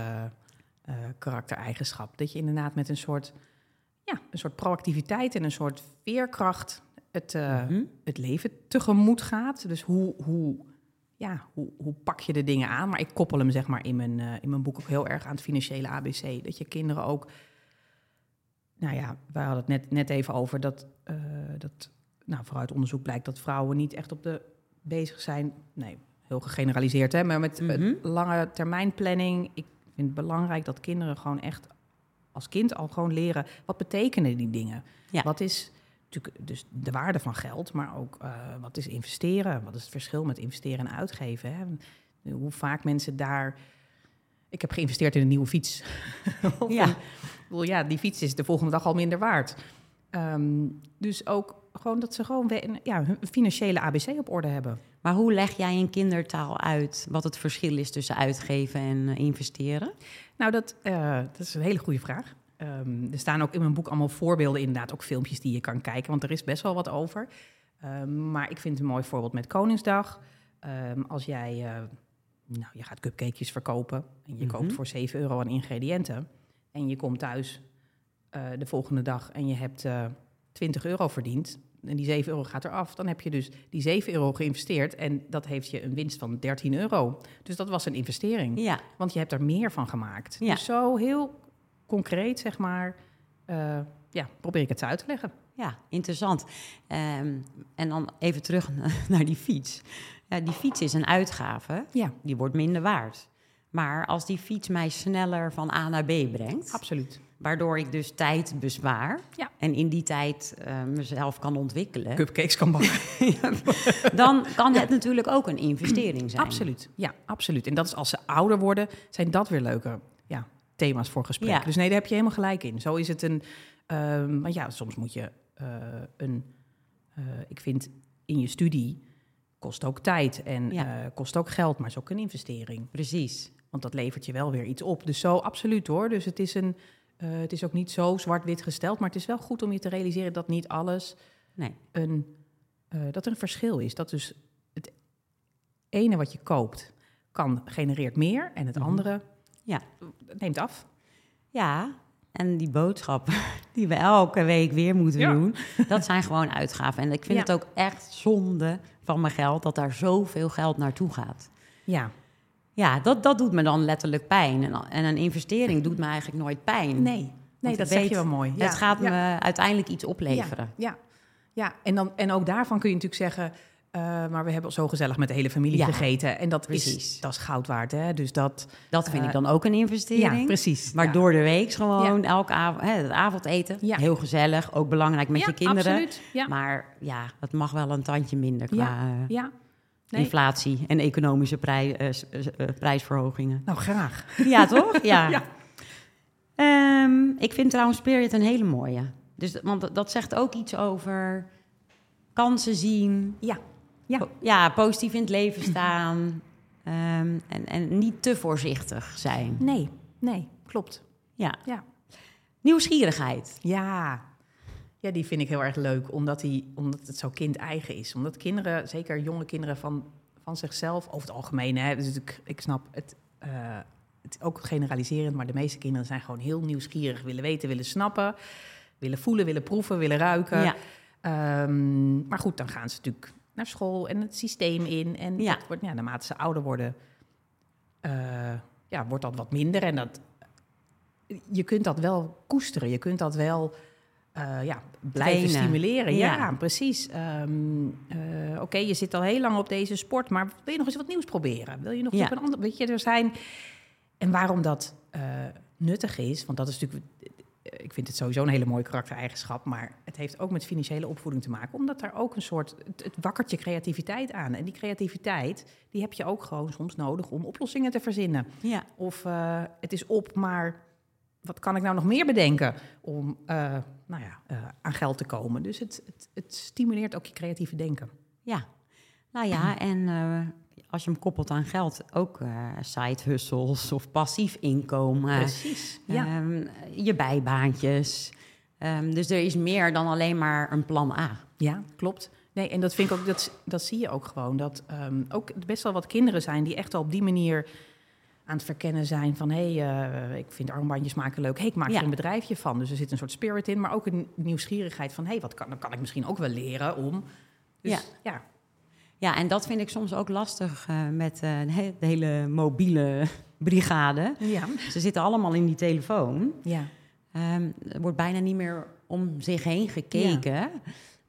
eh, karaktereigenschap. Dat je inderdaad met een soort, ja, een soort proactiviteit en een soort veerkracht het, eh, Mhm. het leven tegemoet gaat. Dus hoe, hoe, ja, hoe, hoe pak je de dingen aan? Maar ik koppel hem zeg maar in mijn, eh, in mijn boek ook heel erg aan het financiële ABC. Dat je kinderen ook... Nou ja, wij hadden het net, net even over dat, eh, dat... Nou, vooruit onderzoek blijkt dat vrouwen niet echt op de bezig zijn... Nee, heel gegeneraliseerd, hè? Maar met Mhm. lange termijn planning. Ik vind het belangrijk dat kinderen gewoon echt als kind al gewoon leren... wat betekenen die dingen? Ja. Wat is natuurlijk dus de waarde van geld, maar ook eh, wat is investeren? Wat is het verschil met investeren en uitgeven? Hè? Hoe vaak mensen daar. Ik heb geïnvesteerd in een nieuwe fiets. <laughs> Ja. ja, die fiets is de volgende dag al minder waard. Ehm, dus ook gewoon dat ze gewoon ja, hun financiële ABC op orde hebben. Maar hoe leg jij in kindertaal uit wat het verschil is tussen uitgeven en eh, investeren? Nou, dat, eh, dat is een hele goede vraag. Ehm, er staan ook in mijn boek allemaal voorbeelden, inderdaad, ook filmpjes die je kan kijken, want er is best wel wat over. Ehm, maar ik vind een mooi voorbeeld met Koningsdag. Ehm, als jij, eh, nou, je gaat cupcakejes verkopen en je Mhm. koopt voor 7 euro aan ingrediënten en je komt thuis de volgende dag en je hebt eh 20 euro verdiend en die 7 euro gaat eraf, dan heb je dus die 7 euro geïnvesteerd en dat heeft je een winst van 13 euro. Dus dat was een investering. Ja, Want je hebt er meer van gemaakt. Ja. Dus zo heel concreet, zeg maar, eh, ja, probeer ik het uit te leggen. ja interessant. Ehm, en dan even terug <laughs> naar die fiets. Ja, die fiets is een uitgave, Ja, die wordt minder waard. Maar als die fiets mij sneller van A naar B brengt, absoluut. Waardoor ik dus tijd bespaar Ja. en in die tijd eh, mezelf kan ontwikkelen, Cupcakes kan bakken. <laughs> dan kan het natuurlijk ook een investering zijn. absoluut. Ja, absoluut. En dat is als ze ouder worden, zijn dat weer leuke ja, thema's voor gesprek. Ja. Dus nee, daar heb je helemaal gelijk in. Zo is het een. ehm want ja, soms moet je eh, een. eh, ik vind in je studie kost ook tijd en Ja. eh, kost ook geld, maar is ook een investering. Precies. Want dat levert je wel weer iets op. Dus zo absoluut hoor. Dus het is, een, eh, het is ook niet zo zwart-wit gesteld. Maar het is wel goed om je te realiseren dat niet alles Nee. een, eh, dat er een verschil is. Dat dus het ene wat je koopt kan genereert meer en het Mhm. andere Ja. neemt af. Ja, en die boodschappen <laughs> die we elke week weer moeten Ja. doen, dat zijn gewoon uitgaven. En ik vind Ja. het ook echt zonde van mijn geld dat daar zoveel geld naartoe gaat. Ja, Ja, dat, dat doet me dan letterlijk pijn. En, en een investering doet me eigenlijk nooit pijn. nee, nee dat ik zeg weet, je wel mooi. Ja, het gaat ja. me uiteindelijk iets opleveren. Ja, ja, ja. En, dan, en ook daarvan kun je natuurlijk zeggen... eh, maar we hebben zo gezellig met de hele familie Ja, gegeten. En dat is, dat is goud waard, hè? Dus dat... Dat vind Eh, ik dan ook een investering. Ja, precies. Maar Ja. door de week gewoon elke avond, hè, het avondeten, heel gezellig, ook belangrijk met je kinderen. absoluut. Ja, Maar ja, het mag wel een tandje minder qua eh, ja. Nee. inflatie en economische prij- eh, eh, eh, prijsverhogingen. Nou, graag. Ja, toch? Ja. <laughs> Ja. Ehm, ik vind trouwens Spirit een hele mooie. Dus, want dat- zegt ook iets over kansen zien. Ja. Ja. Po- ja positief in het leven staan. <clears throat> ehm, en, en niet te voorzichtig zijn. Nee, nee, klopt. Ja. Ja. Nieuwsgierigheid. Ja. Ja, die vind ik heel erg leuk, omdat, die, omdat het zo kind-eigen is. Omdat kinderen, zeker jonge kinderen van, van zichzelf, over het algemeen, hè, dus ik, ik snap het, eh, het ook generaliserend, maar de meeste kinderen zijn gewoon heel nieuwsgierig, willen weten, willen snappen, willen voelen, willen proeven, willen ruiken. Ja. Ehm, maar goed, dan gaan ze natuurlijk naar school en het systeem in. En Ja. wordt, ja, naarmate ze ouder worden, eh, ja, wordt dat wat minder. En dat, je kunt dat wel koesteren. Je kunt dat wel eh, ja, blijven stimuleren. Ja, Ja. precies. Ehm, eh, Oké, je zit al heel lang op deze sport, maar wil je nog eens wat nieuws proberen? Wil je nog Ja. op een ander... Weet je, er zijn... En waarom dat eh, nuttig is, want dat is natuurlijk... Ik vind het sowieso een hele mooie karaktereigenschap, maar het heeft ook met financiële opvoeding te maken, omdat daar ook een soort, het, het wakkert je creativiteit aan. En die creativiteit, die heb je ook gewoon soms nodig om oplossingen te verzinnen. Ja. Of het is op, maar wat kan ik nou nog meer bedenken om eh, nou ja, eh, aan geld te komen? Dus het, het, het stimuleert ook je creatieve denken. Ja. Nou ja, <clears throat> en eh, als je hem koppelt aan geld, ook side hustles of passief inkomen. Precies. Ja. Ehm, je bijbaantjes. Ehm, dus er is meer dan alleen maar een plan A. Ja, klopt. Nee, en dat vind ik ook, dat, dat zie je ook gewoon. Dat um, ook best wel wat kinderen zijn die echt al op die manier aan het verkennen zijn van hé, hey, uh, ik vind armbandjes maken leuk. hey, ik maak er een bedrijfje van. Dus er zit een soort spirit in, maar ook een nieuwsgierigheid van hé, hey, wat kan, dan kan ik misschien ook wel leren om. Dus, ja. ja. Ja, en dat vind ik soms ook lastig uh, met uh, de hele mobiele <laughs> brigade. Ja. Ze zitten allemaal in die telefoon. Ja. Um, er wordt bijna niet meer om zich heen gekeken.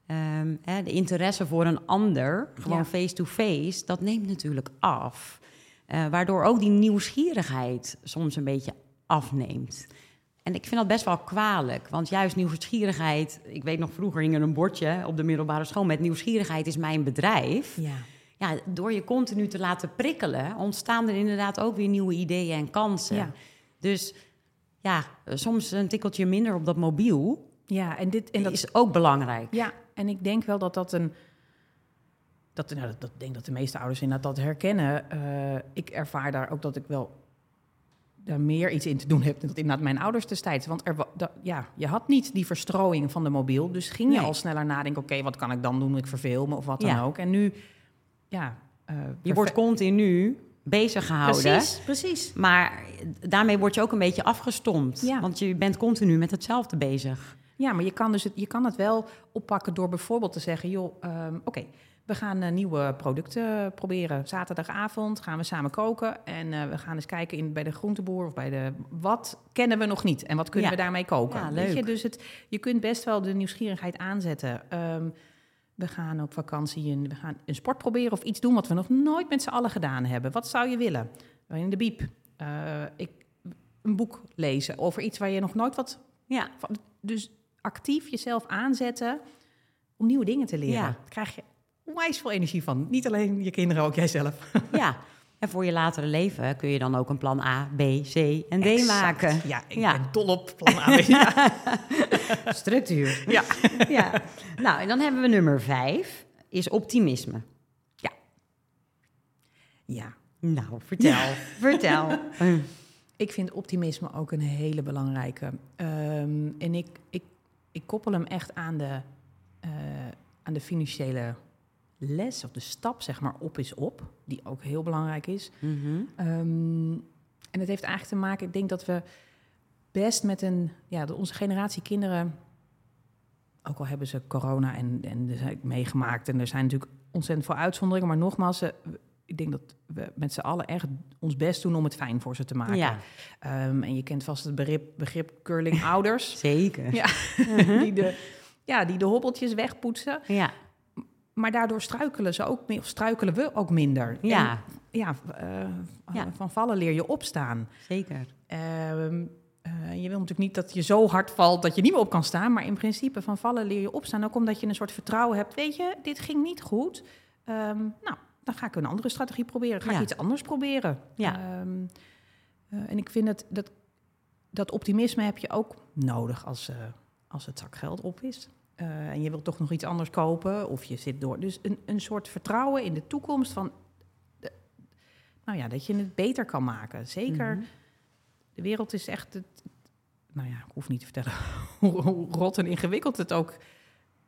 Ja. Um, hè, de interesse voor een ander, gewoon face-to-face, -face, dat neemt natuurlijk af. Uh, waardoor ook die nieuwsgierigheid soms een beetje afneemt. En ik vind dat best wel kwalijk, want juist nieuwsgierigheid... Ik weet nog, vroeger hing er een bordje op de middelbare school... met nieuwsgierigheid is mijn bedrijf. Ja. Ja, door je continu te laten prikkelen... ontstaan er inderdaad ook weer nieuwe ideeën en kansen. Ja. Dus ja, soms een tikkeltje minder op dat mobiel... Ja, en dit en dat is ook belangrijk. Ja, en ik denk wel dat dat een dat, nou, dat, dat denk dat de meeste ouders inderdaad dat herkennen. Uh, ik ervaar daar ook dat ik wel daar meer iets in te doen heb dat inderdaad mijn ouders destijds. Want er, ja, je had niet die verstrooiing van de mobiel, dus ging je al sneller nadenken, oké, wat kan ik dan doen? Ik verveel me of wat dan Ja. ook. En nu, ja... eh, Je wordt continu bezig gehouden. Precies, precies. Maar daarmee word je ook een beetje afgestompt. Ja. Want je bent continu met hetzelfde bezig. Ja, maar je kan, dus het, je kan het wel oppakken door bijvoorbeeld te zeggen... joh, ehm, oké, we gaan eh, nieuwe producten proberen. Zaterdagavond gaan we samen koken... en eh, we gaan eens kijken in, bij de groenteboer of bij de... wat kennen we nog niet en wat kunnen Ja. we daarmee koken? Ja, Weet je? leuk. Dus het, je kunt best wel de nieuwsgierigheid aanzetten. Ehm, we gaan op vakantie en we gaan een sport proberen... of iets doen wat we nog nooit met z'n allen gedaan hebben. Wat zou je willen? In de biep. Eh, ik, een boek lezen over iets waar je nog nooit wat Ja, van- dus actief jezelf aanzetten om nieuwe dingen te leren. Ja. Krijg je onwijs veel energie van. Niet alleen je kinderen, ook jijzelf. <laughs> ja. En voor je latere leven kun je dan ook een plan A, B, C en D Exact. maken. Ja, ik Ja. ben dol op plan A. <laughs> Ja. <laughs> Structuur. Ja. ja. Nou, en dan hebben we nummer vijf, is optimisme. ja. Nou, vertel. Vertel. Ik vind optimisme ook een hele belangrijke. Ehm, en ik, ik, ik koppel hem echt aan de, eh, aan de financiële les of de stap, zeg maar, op is op. Die ook heel belangrijk is. Mhm. Ehm, en het heeft eigenlijk te maken, ik denk dat we best met een, ja, de- onze generatie kinderen, ook al hebben ze corona en, en er zijn meegemaakt en er zijn natuurlijk ontzettend veel uitzonderingen, maar nogmaals, ze- ik denk dat we met z'n allen echt ons best doen om het fijn voor ze te maken. Ja, Ehm, en je kent vast het begrip, begrip curling ouders, <laughs> zeker. Ja. <laughs> die, de, ja, die de hobbeltjes wegpoetsen, Ja, maar daardoor struikelen ze ook meer, of struikelen we ook minder. ja, En, ja, eh, Ja. van vallen leer je opstaan. zeker. Ehm, eh, je wil natuurlijk niet dat je zo hard valt dat je niet meer op kan staan. Maar in principe van vallen leer je opstaan. Ook omdat je een soort vertrouwen hebt. Weet je, dit ging niet goed. Ehm, nou, dan ga ik een andere strategie proberen. Ga Ja. ik iets anders proberen. Ja. Ehm, eh, en ik vind het, dat, dat optimisme heb je ook nodig als, eh, als het zakgeld op is. Eh, en je wilt toch nog iets anders kopen of je zit door. Dus een, een soort vertrouwen in de toekomst van... de- nou ja, dat je het beter kan maken. Zeker Mhm. de wereld is echt. Het, nou ja, ik hoef niet te vertellen <laughs> hoe, hoe rot en ingewikkeld het ook.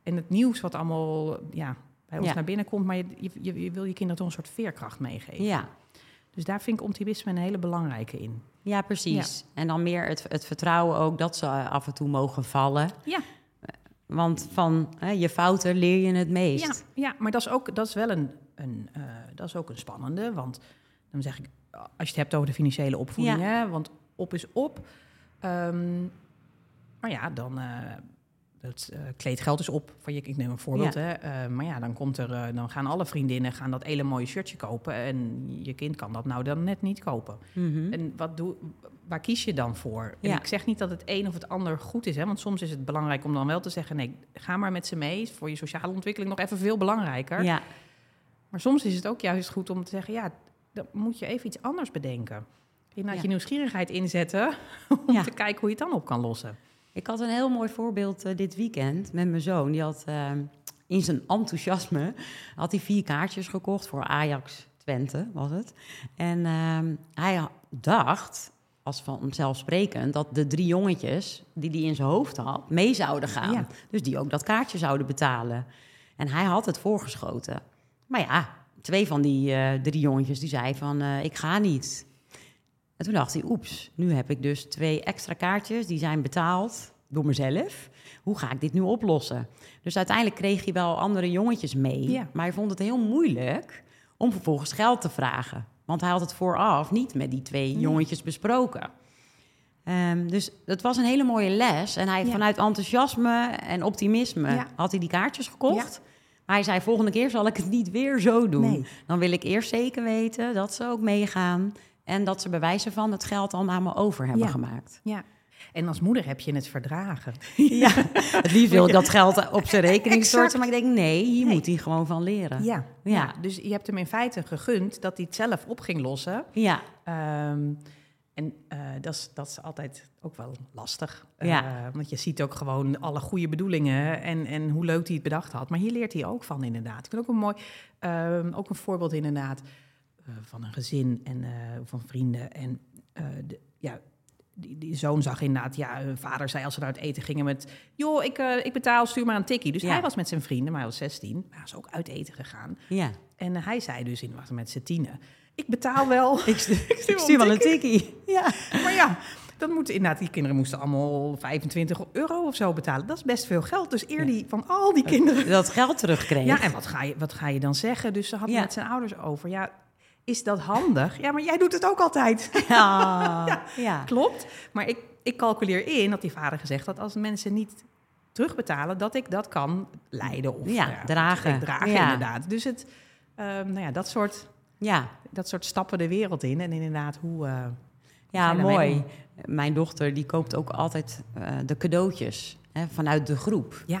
En het nieuws wat allemaal ja, bij ons Ja. naar binnen komt. Maar je, je, je wil je kinderen toch een soort veerkracht meegeven. Ja. Dus daar vind ik optimisme een hele belangrijke in. Ja, precies. En dan meer het, het vertrouwen ook dat ze af en toe mogen vallen. Ja. Want van hè, je fouten leer je het meest. Ja, ja maar dat is ook dat is wel een, een, eh, dat is ook een spannende. Want dan zeg ik, als je het hebt over de financiële opvoeding, hè, want op is op. Ehm, maar ja, dan. eh het eh, kleedgeld is op. Van je, ik neem een voorbeeld. Ja. Hè. Eh, maar ja, dan, komt er, dan gaan alle vriendinnen gaan dat hele mooie shirtje kopen. En je kind kan dat nou dan net niet kopen. Mhm. En wat doe, waar kies je dan voor? En Ja. ik zeg niet dat het een of het ander goed is. Hè? Want soms is het belangrijk om dan wel te zeggen... nee, ga maar met ze mee. Is voor je sociale ontwikkeling nog even veel belangrijker. Ja, Maar soms is het ook juist goed om te zeggen... ja, dan moet je even iets anders bedenken. Inderdaad Ja. je nieuwsgierigheid inzetten... <laughs> om Ja. te kijken hoe je het dan op kan lossen. ik had een heel mooi voorbeeld eh, dit weekend met mijn zoon. Die had eh, in zijn enthousiasme had hij vier kaartjes gekocht voor Ajax Twente was het. En ehm, hij dacht, als vanzelfsprekend, dat de drie jongetjes die hij in zijn hoofd had, mee zouden gaan. Ja. Dus die ook dat kaartje zouden betalen. En hij had het voorgeschoten. Maar ja, twee van die eh, drie jongetjes die zei van, eh, ik ga niet. En toen dacht hij, oeps, nu heb ik dus twee extra kaartjes, die zijn betaald door mezelf. Hoe ga ik dit nu oplossen? Dus uiteindelijk kreeg hij wel andere jongetjes mee. Ja. Maar hij vond het heel moeilijk om vervolgens geld te vragen. Want hij had het vooraf niet met die twee jongetjes besproken. Ehm, dus het was een hele mooie les. En hij, Ja. vanuit enthousiasme en optimisme Ja. had hij die kaartjes gekocht. Maar hij zei, volgende keer zal ik het niet weer zo doen. Nee. Dan wil ik eerst zeker weten dat ze ook meegaan. En dat ze bewijzen van het geld al naar me over hebben Ja. gemaakt. Ja. En als moeder heb je het verdragen. <laughs> Ja, <laughs> het liefst wil ik dat geld op zijn <laughs> rekening storten. Maar ik denk, nee, hier Nee. moet hij gewoon van leren. Ja. Ja. ja. Dus je hebt hem in feite gegund dat hij het zelf op ging lossen. Ja, Ehm, en eh, dat, is, dat is altijd ook wel lastig. Ja. Eh, want je ziet ook gewoon alle goede bedoelingen en, en hoe leuk hij het bedacht had. Maar hier leert hij ook van inderdaad. Ik vind ook een mooi, ehm, ook een voorbeeld inderdaad eh, van een gezin en van vrienden. En de, ja, die, die zoon zag inderdaad, ja, hun vader zei als ze naar het eten gingen met... joh, ik, eh, ik betaal, stuur maar een tikkie. Dus Ja. hij was met zijn vrienden, maar hij was 16. Maar hij was ook uit eten gegaan. ja. En hij zei dus inderdaad met z'n tienen... ik betaal wel. <laughs> Ik, stuur wel een tikkie. <laughs> Ja. Maar ja, dan moeten inderdaad, die kinderen moesten allemaal 25 euro of zo betalen. Dat is best veel geld. Dus eer Ja. die van al die kinderen. Dat geld terugkreeg. Ja, en wat ga je, wat ga je dan zeggen? Dus ze Ja. met zijn ouders over. Ja, is dat handig? Ja, maar jij doet het ook altijd. <laughs> <laughs> Ja. ja. Klopt. Maar ik, ik calculeer in dat die vader gezegd had: als mensen niet terugbetalen, dat ik dat kan leiden of Ja, dragen. dragen Ja. inderdaad. Dus het, ehm, nou ja, dat soort, Ja. dat soort stappen de wereld in. En inderdaad, hoe. eh, Ja, mooi. Mijn dochter die koopt ook altijd eh, de cadeautjes hè, vanuit de groep. Ja,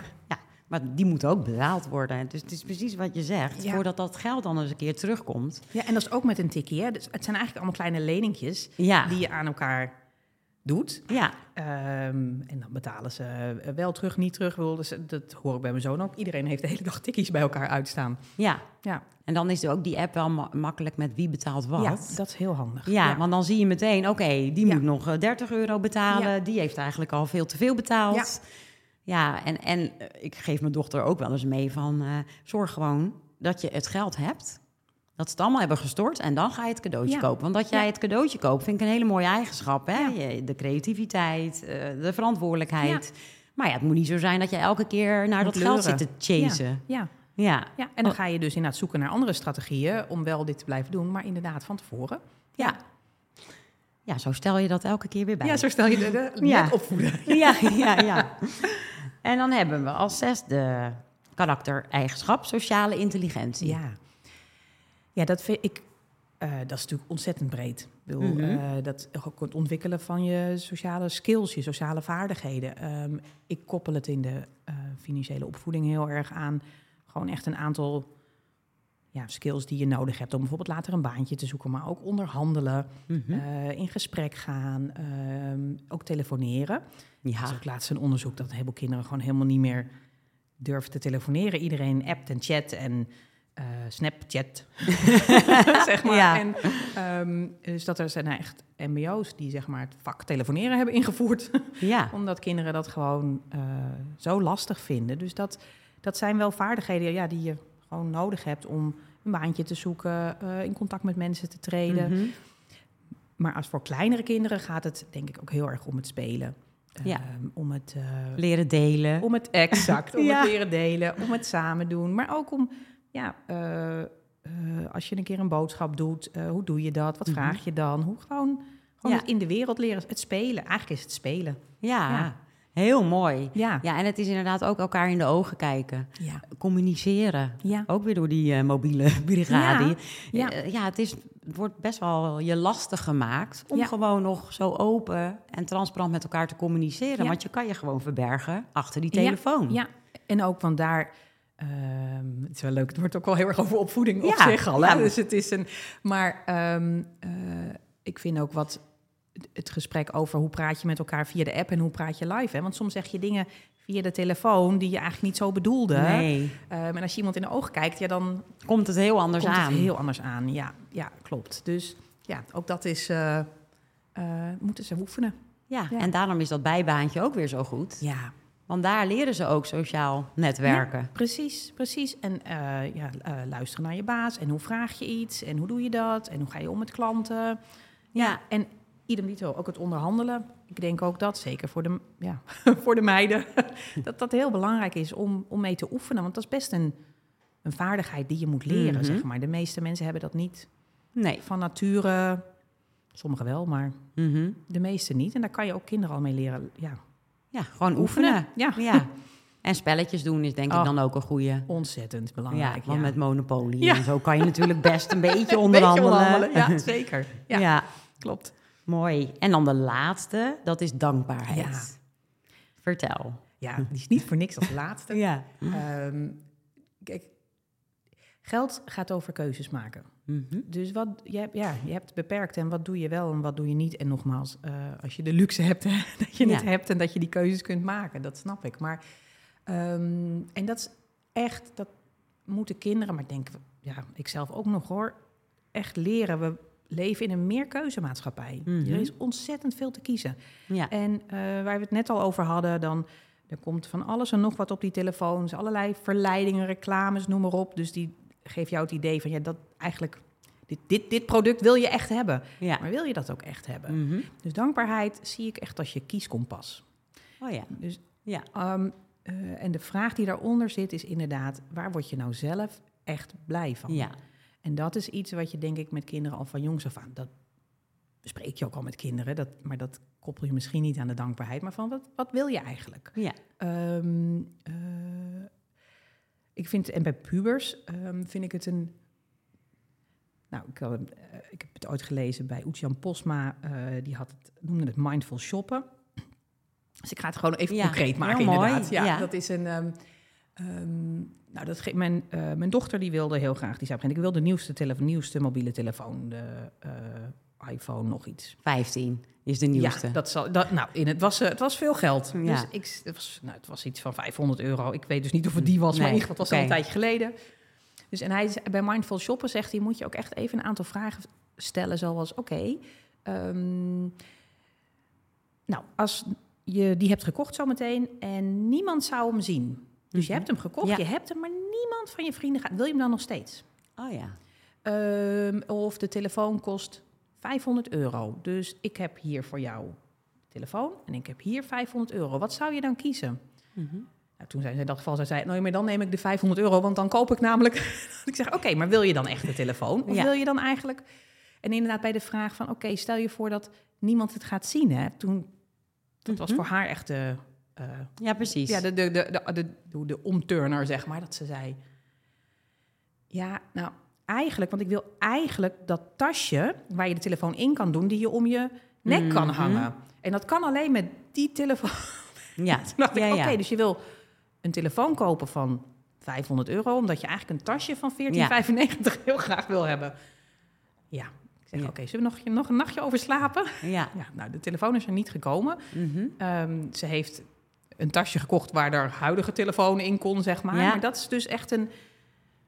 maar die moeten ook betaald worden. Dus het is precies wat je zegt. Ja. Voordat dat geld dan eens een keer terugkomt. Ja, en dat is ook met een tikkie. Hè? Dus het zijn eigenlijk allemaal kleine leningjes Ja, die je aan elkaar doet. ja, Ehm, en dan betalen ze eh, wel terug, niet terug. Wil, dus dat hoor ik bij mijn zoon ook. Iedereen heeft de hele dag tikkies bij elkaar uitstaan. ja. Ja, En dan is er ook die app wel ma- makkelijk met wie betaalt wat. ja dat is heel handig. Ja, want dan zie je meteen, oké, die Ja. moet nog eh, 30 euro betalen. Die heeft eigenlijk al veel te veel betaald. Ja, en, en eh, ik geef mijn dochter ook wel eens mee van... eh, zorg gewoon dat je het geld hebt. Dat ze het allemaal hebben gestort en dan ga je het cadeautje Ja. kopen. Want dat jij Ja. het cadeautje koopt, vind ik een hele mooie eigenschap. Hè? Ja. De creativiteit, eh, de verantwoordelijkheid. Maar ja, het moet niet zo zijn dat je elke keer naar Moet dat geld zit te chasen. Ja, Ja, ja, en dan ga je dus inderdaad zoeken naar andere strategieën om wel dit te blijven doen, maar inderdaad van tevoren. ja. Ja, zo stel je dat elke keer weer bij. Ja, zo stel je Ja. net opvoeden. Ja, ja, ja. <laughs> En dan hebben we als zesde karaktereigenschap sociale intelligentie. Ja, ja dat vind ik. eh, dat is natuurlijk ontzettend breed. Ik bedoel, Mhm. eh, dat ook het ontwikkelen van je sociale skills, je sociale vaardigheden. Ehm, ik koppel het in de eh, financiële opvoeding heel erg aan. Gewoon echt een aantal ja, skills die je nodig hebt om bijvoorbeeld later een baantje te zoeken, maar ook onderhandelen, Mhm. in gesprek gaan, ehm, ook telefoneren. Ja. is ook laatst een onderzoek dat een heleboel kinderen gewoon helemaal niet meer durven te telefoneren. Iedereen appt en chat en eh, Snapchat, <laughs> zeg maar. Ja. En, ehm, dus dat er zijn echt mbo's die zeg maar het vak telefoneren hebben ingevoerd. <laughs> ja. omdat kinderen dat gewoon eh, zo lastig vinden. Dus dat, dat zijn wel vaardigheden ja, die je gewoon nodig hebt om een baantje te zoeken, eh, in contact met mensen te treden. Mhm. Maar als voor kleinere kinderen gaat het denk ik ook heel erg om het spelen. Ja. Ehm, om het, eh, Leren delen. om het exact, om <laughs> Ja. het leren delen, om het samen doen. Maar ook om, ja, eh, eh, als je een keer een boodschap doet, hoe doe je dat? Wat Mhm. vraag je dan? Hoe gewoon, gewoon Ja. in de wereld leren, het spelen. Eigenlijk is het spelen. Ja. Ja. heel mooi. Ja, Ja, en het is inderdaad ook elkaar in de ogen kijken. ja, Communiceren. ja. Ook weer door die mobiele <laughs> brigade. Ja, ja. Het, is, wordt best wel je lastig gemaakt om Ja. gewoon nog zo open en transparant met elkaar te communiceren. Ja. Want je kan je gewoon verbergen achter die Ja, telefoon. Ja, en ook want daar. ehm, het is wel leuk, het wordt ook wel heel erg over opvoeding op Ja, zich al. Hè? ja. Dus het is een. Maar ehm, eh, ik vind ook wat het gesprek over hoe praat je met elkaar via de app en hoe praat je live. Hè? Want soms zeg je dingen via de telefoon die je eigenlijk niet zo bedoelde. Nee, Ehm, en als je iemand in de ogen kijkt, ja, dan komt het heel anders komt aan. het heel anders aan. Ja, ja, klopt. Dus ja, ook dat is, eh, eh, moeten ze oefenen. Ja, Ja. en daarom is dat bijbaantje ook weer zo goed. Ja, Want daar leren ze ook sociaal netwerken. precies, precies. En eh, ja, luisteren naar je baas. En hoe vraag je iets? En hoe doe je dat? En hoe ga je om met klanten? Ja, En idem dito, ook het onderhandelen. Ik denk ook dat, zeker voor de, ja, <laughs> voor de meiden, <laughs> dat dat heel belangrijk is om, om mee te oefenen. Want dat is best een, een vaardigheid die je moet leren, Mhm. zeg maar. De meeste mensen hebben dat niet nee. van nature. Sommigen wel, maar Mhm. de meeste niet. En daar kan je ook kinderen al mee leren. Ja, Ja, gewoon oefenen. Ja, Ja. En spelletjes doen is denk ik Oh. dan ook een goede. ontzettend Ja, belangrijk. want met Monopoly Ja. en zo kan je natuurlijk best een <laughs> beetje Een beetje onderhandelen. onderhandelen, Ja, zeker. Ja, Ja. klopt. Mooi. En dan de laatste, dat is dankbaarheid. Ja. Vertel. Ja, die is niet voor niks als laatste. <laughs> Ja. Ehm, kijk, geld gaat over keuzes maken. Mhm. Dus wat, je, hebt, ja, je hebt beperkt en wat doe je wel en wat doe je niet. En nogmaals, eh, als je de luxe hebt, hè, <laughs> dat je het Ja. hebt en dat je die keuzes kunt maken, dat snap ik. Maar, ehm, en dat is echt, dat moeten kinderen, maar ik denk, ja, ik zelf ook nog hoor, echt leren. We leven in een meerkeuzemaatschappij. Mhm. Er is ontzettend veel te kiezen. Ja. En eh, waar we het net al over hadden, dan er komt van alles en nog wat op die telefoons. Allerlei verleidingen, reclames, noem maar op. Dus die geeft jou het idee van, ja, dat eigenlijk... Dit, dit, dit product wil je echt hebben. Ja. Maar wil je dat ook echt hebben? Mhm. Dus dankbaarheid zie ik echt als je kieskompas. Oh ja. Dus, Ja. ehm, eh, en de vraag die daaronder zit is inderdaad... waar word je nou zelf echt blij van? Ja. En dat is iets wat je denk ik met kinderen al van jongs af aan... dat bespreek je ook al met kinderen, dat, maar dat koppel je misschien niet aan de dankbaarheid... maar van wat, wat wil je eigenlijk? Ja. Ehm, eh, ik vind, en bij pubers ehm, vind ik het een. Nou, ik, eh, ik heb het ooit gelezen bij Oetjan Posma. eh, die had het, noemde het mindful shoppen. Dus ik ga het gewoon even Ja, concreet maken, inderdaad. Ja, ja. dat is een. ehm, ehm, nou, dat mijn, eh, mijn dochter die wilde heel graag. Die zei: moment, Ik wil de nieuwste, telefoon, nieuwste mobiele telefoon. De eh, iPhone, nog iets. 15 is de nieuwste. Ja, dat zal, dat, nou, in het, was, eh, het was veel geld. Ja. Dus ik, het, was, nou, het was iets van 500 euro. Ik weet dus niet of het die was, maar in Nee, ieder geval, het was al een tijdje geleden. Dus en hij, bij Mindful Shoppen zegt hij, moet je ook echt even een aantal vragen stellen, zoals, oké, ehm, nou, als je die hebt gekocht zometeen en niemand zou hem zien. Dus je Mhm. hebt hem gekocht, Ja. je hebt hem, maar niemand van je vrienden gaat. Wil je hem dan nog steeds? Oh ja. Ehm, of de telefoon kost 500 euro. Dus ik heb hier voor jou telefoon en ik heb hier 500 euro. Wat zou je dan kiezen? Mhm. Nou, toen zei ze in dat geval, zij zei, nou, maar dan neem ik de 500 euro, want dan koop ik namelijk... <laughs> ik zeg, oké, maar wil je dan echt de telefoon? Of Ja. wil je dan eigenlijk... En inderdaad bij de vraag van, oké, stel je voor dat niemand het gaat zien. Hè? Toen, dat was Mhm. voor haar echt de... eh, Ja, precies. ja, de, de, de, de, de, de, omturner, zeg maar, dat ze zei... Ja, nou, eigenlijk, want ik wil eigenlijk dat tasje waar je de telefoon in kan doen, die je om je nek kan Mhm. hangen. En dat kan alleen met die telefoon. Ja. <laughs> Ja, oké, dus je wil een telefoon kopen van 500 euro, omdat je eigenlijk een tasje van 14,95 heel graag wil hebben. Ja, ik zeg, Ja. oké, zullen we nog, nog een nachtje over slapen? Ja. Ja, nou, de telefoon is er niet gekomen. Mhm. Ehm, ze heeft een tasje gekocht waar er huidige telefoon in kon, zeg maar. Ja. Maar dat is dus echt een...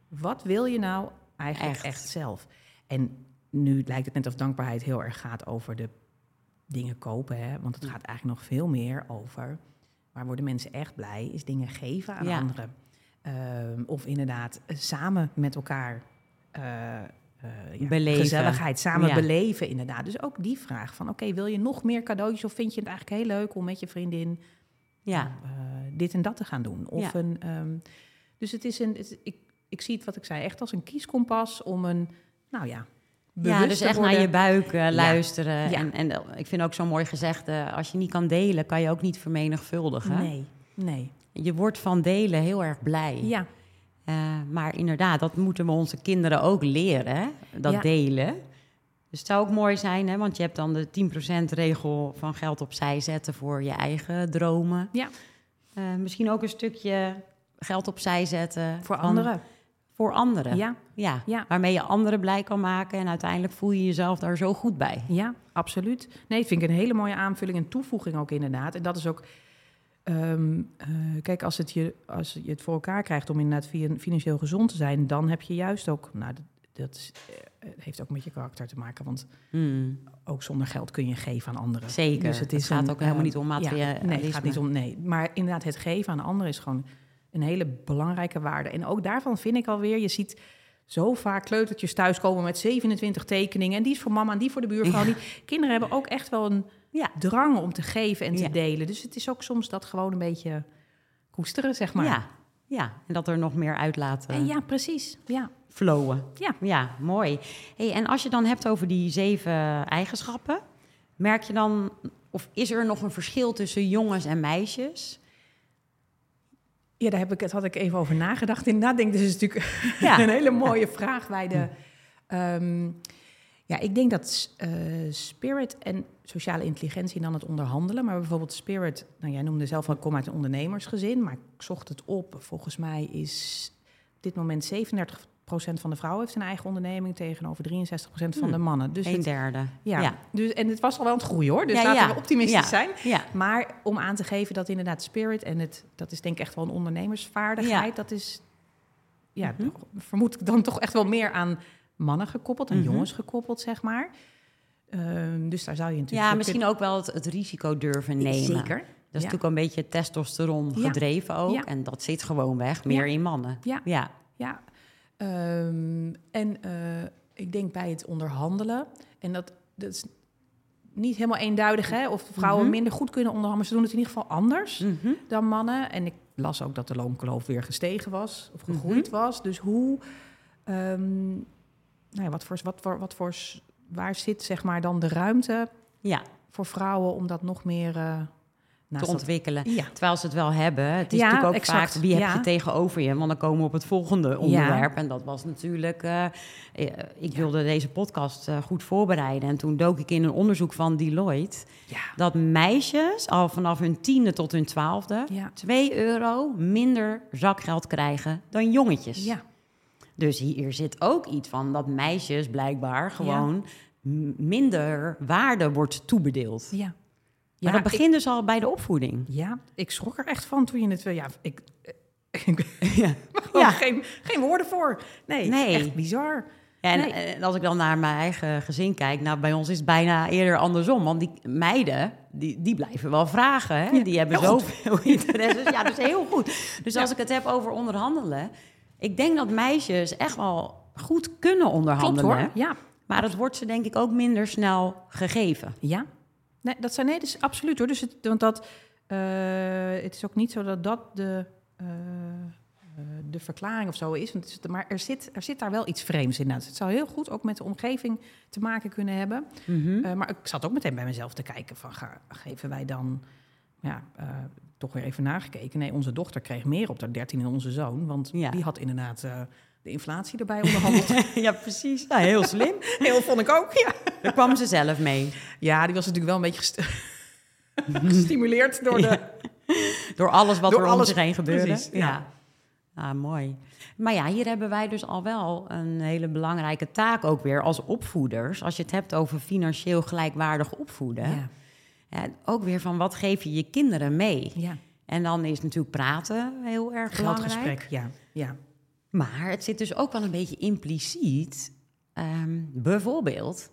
Wat wil je nou eigenlijk Echt. echt, zelf? En nu lijkt het net of dankbaarheid heel erg gaat over de dingen kopen. Hè? Want het gaat eigenlijk nog veel meer over... waar worden mensen echt blij, is dingen geven aan Ja. anderen. Ehm, of inderdaad eh, samen met elkaar... ja, Beleven. gezelligheid, samen Ja. beleven inderdaad. Dus ook die vraag van, oké, wil je nog meer cadeautjes... of vind je het eigenlijk heel leuk om met je vriendin Ja. eh, dit en dat te gaan doen. Of Ja. een, ehm, dus het is een, het- ik, ik zie het wat ik zei, echt als een kieskompas om een, nou ja, Ja, dus echt worden. naar je buik luisteren. Ja. En, en ik vind ook zo'n mooi gezegd, eh, als je niet kan delen, kan je ook niet vermenigvuldigen. Nee, nee. Je wordt van delen heel erg blij. Ja, Eh, maar inderdaad, dat moeten we onze kinderen ook leren, dat Ja. delen. Dus het zou ook mooi zijn, hè? want je hebt dan de 10% regel van geld opzij zetten voor je eigen dromen. Ja. Eh, misschien ook een stukje geld opzij zetten. voor van- anderen. Voor anderen. Ja, Ja, Ja. waarmee je anderen blij kan maken en uiteindelijk voel je jezelf daar zo goed bij. ja, absoluut. Nee, vind ik een hele mooie aanvulling en toevoeging ook inderdaad. En dat is ook ehm, eh, kijk, als, het je, als je het voor elkaar krijgt om inderdaad fi- financieel gezond te zijn, dan heb je juist ook, nou, dat, dat is, eh, het heeft ook met je karakter te maken, want Hmm, ook zonder geld kun je geven aan anderen. zeker. Dus het, gaat een, ook helemaal eh, niet om Ja, materialisme. nee, het gaat niet om. Nee, maar inderdaad, het geven aan anderen is gewoon een hele belangrijke waarde. En ook daarvan vind ik alweer, je ziet zo vaak kleutertjes thuiskomen met 27 tekeningen. En die is voor mama en die voor de buurvrouw. Die kinderen hebben ook echt wel een Ja. drang om te geven en te Ja. delen. Dus het is ook soms dat gewoon een beetje koesteren, zeg maar. Ja, ja, en dat er nog meer uitlaten. En ja, precies. Ja. Flowen. Ja. Ja, mooi. Hey, en als je dan hebt over die zeven eigenschappen, merk je dan, of is er nog een verschil tussen jongens en meisjes? Ja, daar heb ik, het had ik even over nagedacht. Inderdaad, denk ik, dit is natuurlijk <laughs> Ja. een hele mooie vraag bij de. ehm, ja, ik denk dat eh, spirit en sociale intelligentie dan het onderhandelen. Maar bijvoorbeeld spirit, nou jij noemde zelf al, ik kom uit een ondernemersgezin, maar ik zocht het op. Volgens mij is op dit moment 37% van de vrouwen heeft een eigen onderneming tegenover 63% van Hmm. de mannen. Dus een derde. ja, ja. Dus, en het was al wel aan het groeien hoor. Dus Ja, laten ja. we optimistisch zijn. Ja. Maar om aan te geven dat inderdaad spirit en het, dat is denk ik echt wel een ondernemersvaardigheid. Dat is, ja, Mhm. vermoed ik dan toch echt wel meer aan mannen gekoppeld, aan Mhm. jongens gekoppeld, zeg maar. Ehm, dus daar zou je natuurlijk... Ja, misschien kunt- ook wel het, het risico durven nemen. Zeker. Dat is natuurlijk een beetje testosteron gedreven ook. En dat zit gewoon weg, meer in mannen. Ja. ja. Ehm, en eh, ik denk bij het onderhandelen, en dat, dat is niet helemaal eenduidig, hè, of vrouwen Mhm. minder goed kunnen onderhandelen, maar ze doen het in ieder geval anders. Mhm. dan mannen. En ik las ook dat de loonkloof weer gestegen was of gegroeid Mhm. was. Dus hoe, ehm, nou ja, wat voor, wat voor, wat voor, waar zit zeg maar dan de ruimte ja, voor vrouwen om dat nog meer uh, te ontwikkelen. Ja, Terwijl ze het wel hebben. Het is Ja, natuurlijk ook exact. vaak wie heb Ja. je tegenover je. Want dan komen we op het volgende onderwerp. En dat was natuurlijk. eh, eh, ik wilde deze podcast eh, goed voorbereiden. En toen dook ik in een onderzoek van Deloitte. Dat meisjes al vanaf hun tiende tot hun twaalfde. ja, 2 euro minder zakgeld krijgen dan jongetjes. Dus hier zit ook iets van dat meisjes blijkbaar gewoon minder waarde wordt toebedeeld. ja. Maar Ja, dat begint dus al bij de opvoeding. Ja, ik schrok er echt van toen je het... Ja, ik... <laughs> ik Ja. ja. Geen, geen woorden voor. Nee, Nee. echt bizar. Ja, en, Nee. en als ik dan naar mijn eigen gezin kijk, nou bij ons is het bijna eerder andersom. Want die meiden, die, die blijven wel vragen. Hè? Ja, die hebben zoveel <laughs> interesses. Ja, dus heel goed. Dus als ik het heb over onderhandelen, ik denk dat meisjes echt wel goed kunnen Klopt onderhandelen. hoor. Ja, Maar dat wordt ze denk ik ook minder snel gegeven. Ja, nee, dat zijn nee, dus absoluut hoor. Dus het, want dat, eh, het is ook niet zo dat dat de, eh, eh, de verklaring of zo is. Want het is maar er zit, er zit daar wel iets vreemds in. Nou, dus het zou heel goed ook met de omgeving te maken kunnen hebben. Mhm. Maar ik zat ook meteen bij mezelf te kijken van, ga, geven wij dan, ja, toch weer even nagekeken. Nee, onze dochter kreeg meer op de 13 dan onze zoon. Want Ja. die had inderdaad de inflatie erbij onderhandeld. <laughs> ja, precies. Ja, heel slim. <laughs> heel vond ik ook, ja. Daar kwam ze zelf mee. Ja, die was natuurlijk wel een beetje gest- <laughs> gestimuleerd door de... Door alles wat Door er om alles- zich heen gebeurde. precies, ja. ja. Ah, mooi. Maar ja, hier hebben wij dus al wel een hele belangrijke taak ook weer als opvoeders. Als je het hebt over financieel gelijkwaardig opvoeden. Ja. Ja, ook weer van wat geef je je kinderen mee? Ja, En dan is natuurlijk praten heel erg belangrijk. ja. ja. Maar het zit dus ook wel een beetje impliciet. Ehm, bijvoorbeeld,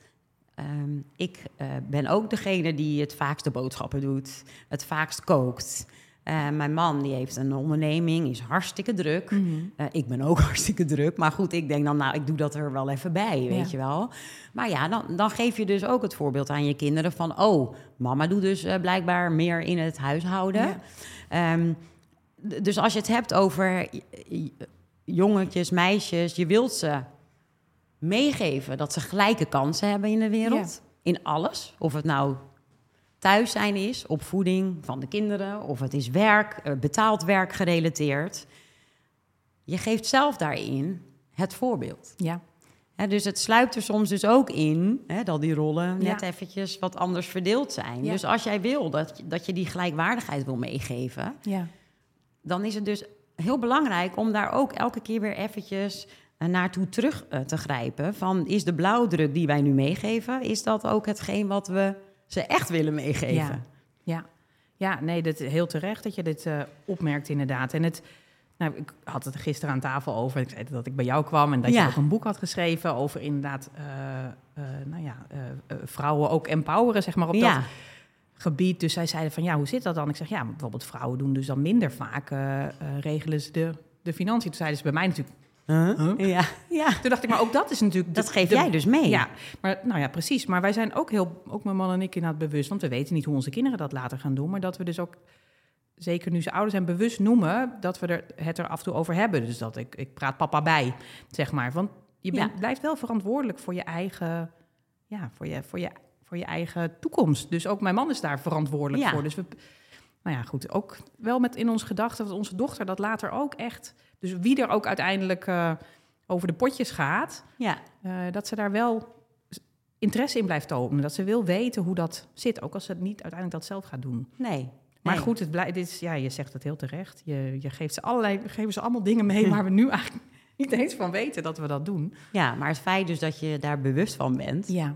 ehm, ik eh, ben ook degene die het vaakst de boodschappen doet, het vaakst kookt. Eh, mijn man die heeft een onderneming, is hartstikke druk. Mhm. Eh, ik ben ook <laughs> hartstikke druk. Maar goed, ik denk dan, nou, ik doe dat er wel even bij, weet Ja. je wel. Maar ja, dan, dan geef je dus ook het voorbeeld aan je kinderen van... oh, mama doet dus blijkbaar meer in het huishouden. Ja. Ehm, dus als je het hebt over jongetjes, meisjes... je wilt ze meegeven dat ze gelijke kansen hebben in de wereld. In alles. Of het nou thuis zijn is, opvoeding van de kinderen... of het is werk, eh, betaald werk gerelateerd. Je geeft zelf daarin het voorbeeld. Ja. Dus het sluipt er soms dus ook in dat die rollen net Ja. eventjes wat anders verdeeld zijn. Ja. Dus als jij wil dat, je- dat je die gelijkwaardigheid wil meegeven, Ja. dan is het dus heel belangrijk om daar ook elke keer weer eventjes eh, naartoe terug eh, te grijpen. Van is de blauwdruk die wij nu meegeven, is dat ook hetgeen wat we ze echt willen meegeven? Ja. Ja. Ja, nee, dat heel terecht dat je dit uh, opmerkt inderdaad. En het, nou, ik had het gisteren aan tafel over. Ik zei dat ik bij jou kwam en dat je ook een boek had geschreven over inderdaad, uh, nou ja, vrouwen ook empoweren, zeg maar, op dat gebied. Dus zij zeiden van, ja, hoe zit dat dan? Ik zeg, ja, bijvoorbeeld vrouwen doen dus dan minder vaak, regelen ze de, de financiën. Toen zeiden ze bij mij natuurlijk, Ja. ja. Toen dacht ik, maar ook dat is natuurlijk... Dat geef jij dus mee. Ja, maar, nou ja, precies. Maar wij zijn ook heel, ook mijn man en ik inderdaad bewust, want we weten niet hoe onze kinderen dat later gaan doen, maar dat we dus ook, zeker nu ze ouder zijn, bewust noemen dat we er, het er af en toe over hebben. Dus dat ik, ik praat papa bij, zeg maar. Want je bent, blijft wel verantwoordelijk voor je eigen, ja, voor je, voor je, voor je eigen toekomst. Dus ook mijn man is daar verantwoordelijk voor. Dus we, nou ja, goed, ook wel met in ons gedachten dat onze dochter dat later ook echt dus wie er ook uiteindelijk uh, over de potjes gaat, ja. Uh, dat ze daar wel interesse in blijft tonen. Dat ze wil weten hoe dat zit, ook als ze niet uiteindelijk dat zelf gaat doen. Nee. Maar goed, het blijft, dit is, ja, je zegt het heel terecht. Je, je geeft ze allerlei, geven ze allemaal dingen mee waar we nu eigenlijk <laughs> niet eens van weten dat we dat doen. Ja, maar het feit dus dat je daar bewust van bent, ja.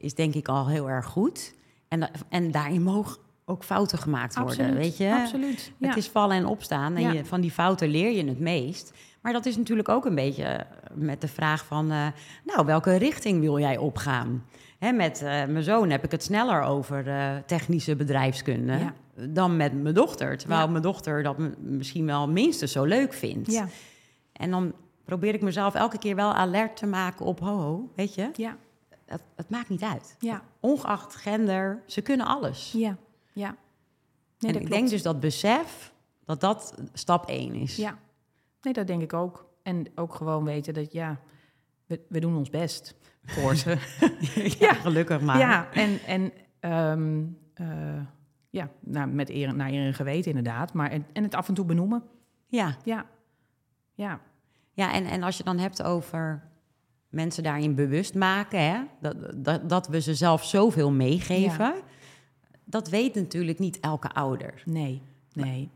Is denk ik al heel erg goed. En, en daarin mogen ook fouten gemaakt worden, weet je? Absoluut. Het is vallen en opstaan en je, van die fouten leer je het meest. Maar dat is natuurlijk ook een beetje eh, met de vraag van, uh, nou, welke richting wil jij opgaan? Hè, met uh, mijn zoon heb ik het sneller over uh, technische bedrijfskunde dan met mijn dochter. Terwijl mijn dochter dat misschien wel minstens zo leuk vindt. Ja. En dan probeer ik mezelf elke keer wel alert te maken op, ho, ho weet je? Ja. Het, het maakt niet uit. Ja. Ongeacht gender, ze kunnen alles. Ja. Ja. Nee, en ik denk dus dat besef, dat dat stap één is. Ja, nee, dat denk ik ook. En ook gewoon weten dat, ja, we, we doen ons best voor ze. <laughs> <laughs> ja, gelukkig maar. Ja, en, en um, uh, ja, nou, met eer, naar eer en geweten inderdaad. Maar en, en het af en toe benoemen. Ja. Ja. Ja. Ja, en, en als je dan hebt over mensen daarin bewust maken, hè, dat, dat, dat we ze zelf zoveel meegeven. Ja dat weet natuurlijk niet elke ouder. Nee, nee.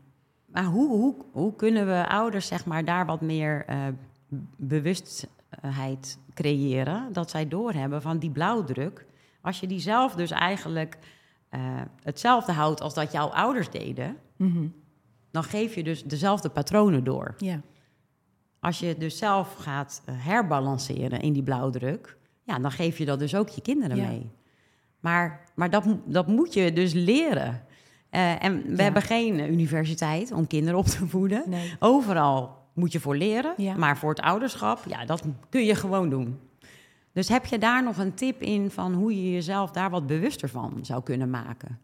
Maar, hoe, hoe, hoe kunnen we ouders zeg maar, daar wat meer uh, bewustheid creëren? Dat zij doorhebben van die blauwdruk. Als je die zelf dus eigenlijk uh, hetzelfde houdt als dat jouw ouders deden... Mm dan geef je dus dezelfde patronen door. Ja. Als je dus zelf gaat uh, herbalanceren in die blauwdruk... Ja, dan geef je dat dus ook je kinderen ja. mee. Maar, maar dat, dat moet je dus leren. Uh, en we hebben geen universiteit om kinderen op te voeden. Nee. Overal moet je voor leren. Ja. Maar voor het ouderschap, ja, dat kun je gewoon doen. Dus heb je daar nog een tip in van hoe je jezelf daar wat bewuster van zou kunnen maken?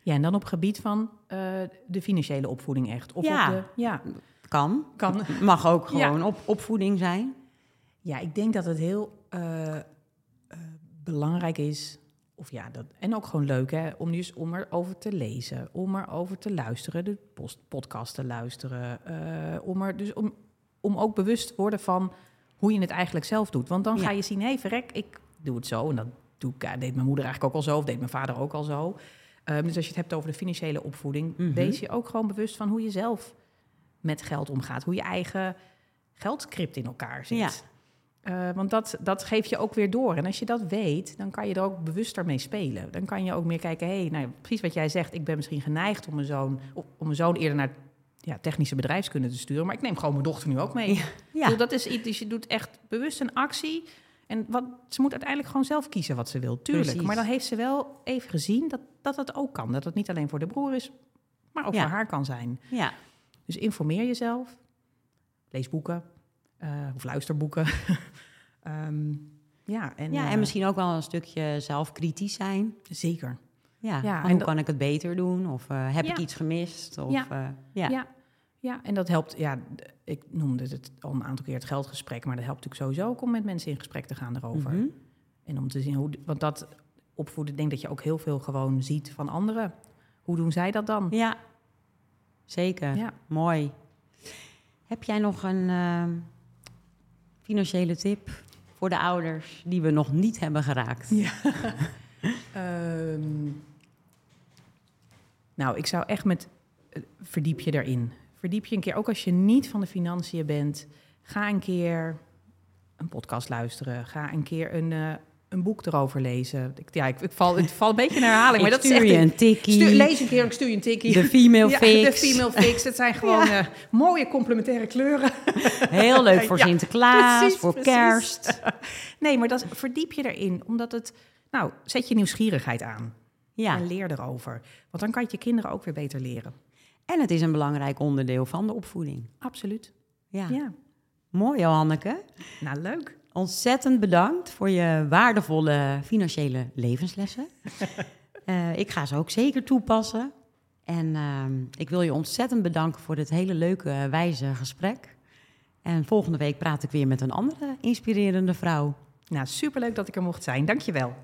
Ja, en dan op gebied van uh, de financiële opvoeding echt. Of ja, op de, ja. Kan. kan. Mag ook gewoon op, opvoeding zijn. Ja, ik denk dat het heel uh, belangrijk is of ja, dat, en ook gewoon leuk hè, om, dus, om erover te lezen, om erover te luisteren, de post, podcast te luisteren. Uh, om, er, dus om, om ook bewust te worden van hoe je het eigenlijk zelf doet. Want dan ga je zien, hé hey, verrek, ik doe het zo. En dat doe ik, deed mijn moeder eigenlijk ook al zo, of deed mijn vader ook al zo. Um, dus als je het hebt over de financiële opvoeding, mm wees je ook gewoon bewust van hoe je zelf met geld omgaat. Hoe je eigen geldscript in elkaar zit. Ja. Uh, want dat, dat geef je ook weer door. En als je dat weet, dan kan je er ook bewuster mee spelen. Dan kan je ook meer kijken, hé, hey, nou, precies wat jij zegt. Ik ben misschien geneigd om mijn zoon, om mijn zoon eerder naar ja, technische bedrijfskunde te sturen. Maar ik neem gewoon mijn dochter nu ook mee. Ja. dat is iets, dus je doet echt bewust een actie. En wat, ze moet uiteindelijk gewoon zelf kiezen wat ze wil, tuurlijk. Maar dan heeft ze wel even gezien dat, dat dat ook kan. Dat het niet alleen voor de broer is, maar ook voor haar kan zijn. Ja. Dus informeer jezelf. Lees boeken, uh, of luisterboeken. um, <laughs> ja, en, ja, en uh, misschien ook wel een stukje zelfkritisch zijn. Zeker. Ja, ja en hoe kan ik het beter doen? Of uh, heb ja. ik iets gemist? Of, ja. ja. ja. Ja, en dat helpt. Ja, ik noemde het al een aantal keer het geldgesprek, maar dat helpt natuurlijk sowieso ook om met mensen in gesprek te gaan erover. Mm -hmm. En om te zien hoe, want dat opvoeden, ik denk dat je ook heel veel gewoon ziet van anderen. Hoe doen zij dat dan? Ja, zeker. Ja. Mooi. Heb jij nog een uh, financiële tip voor de ouders die we nog niet hebben geraakt? Ja. um, <laughs> nou, ik zou echt met uh, verdiep je daarin. Verdiep je een keer, ook als je niet van de financiën bent, ga een keer een podcast luisteren. Ga een keer een, uh, een boek erover lezen. Ik, ja, ik, ik val, het valt een beetje in herhaling, maar Ik dat is stuur echt je een tikkie. Stuur, lees een keer, ik stuur je een tikkie. De female <laughs> Ja, fix. de female fix. Het zijn gewoon <laughs> eh, mooie complementaire kleuren. Heel leuk <laughs> voor Sinterklaas, precies, voor precies. kerst. Nee, maar dat, verdiep je erin, omdat het... Nou, zet je nieuwsgierigheid aan Ja, en leer erover. Want dan kan je je kinderen ook weer beter leren. en het is een belangrijk onderdeel van de opvoeding. Absoluut. Ja, Ja, mooi Johanneke. nou leuk. Ontzettend bedankt voor je waardevolle financiële levenslessen. <laughs> Eh, ik ga ze ook zeker toepassen. En ehm, ik wil je ontzettend bedanken voor dit hele leuke, wijze gesprek. En volgende week praat ik weer met een andere inspirerende vrouw. Nou, superleuk dat ik er mocht zijn. Dankjewel.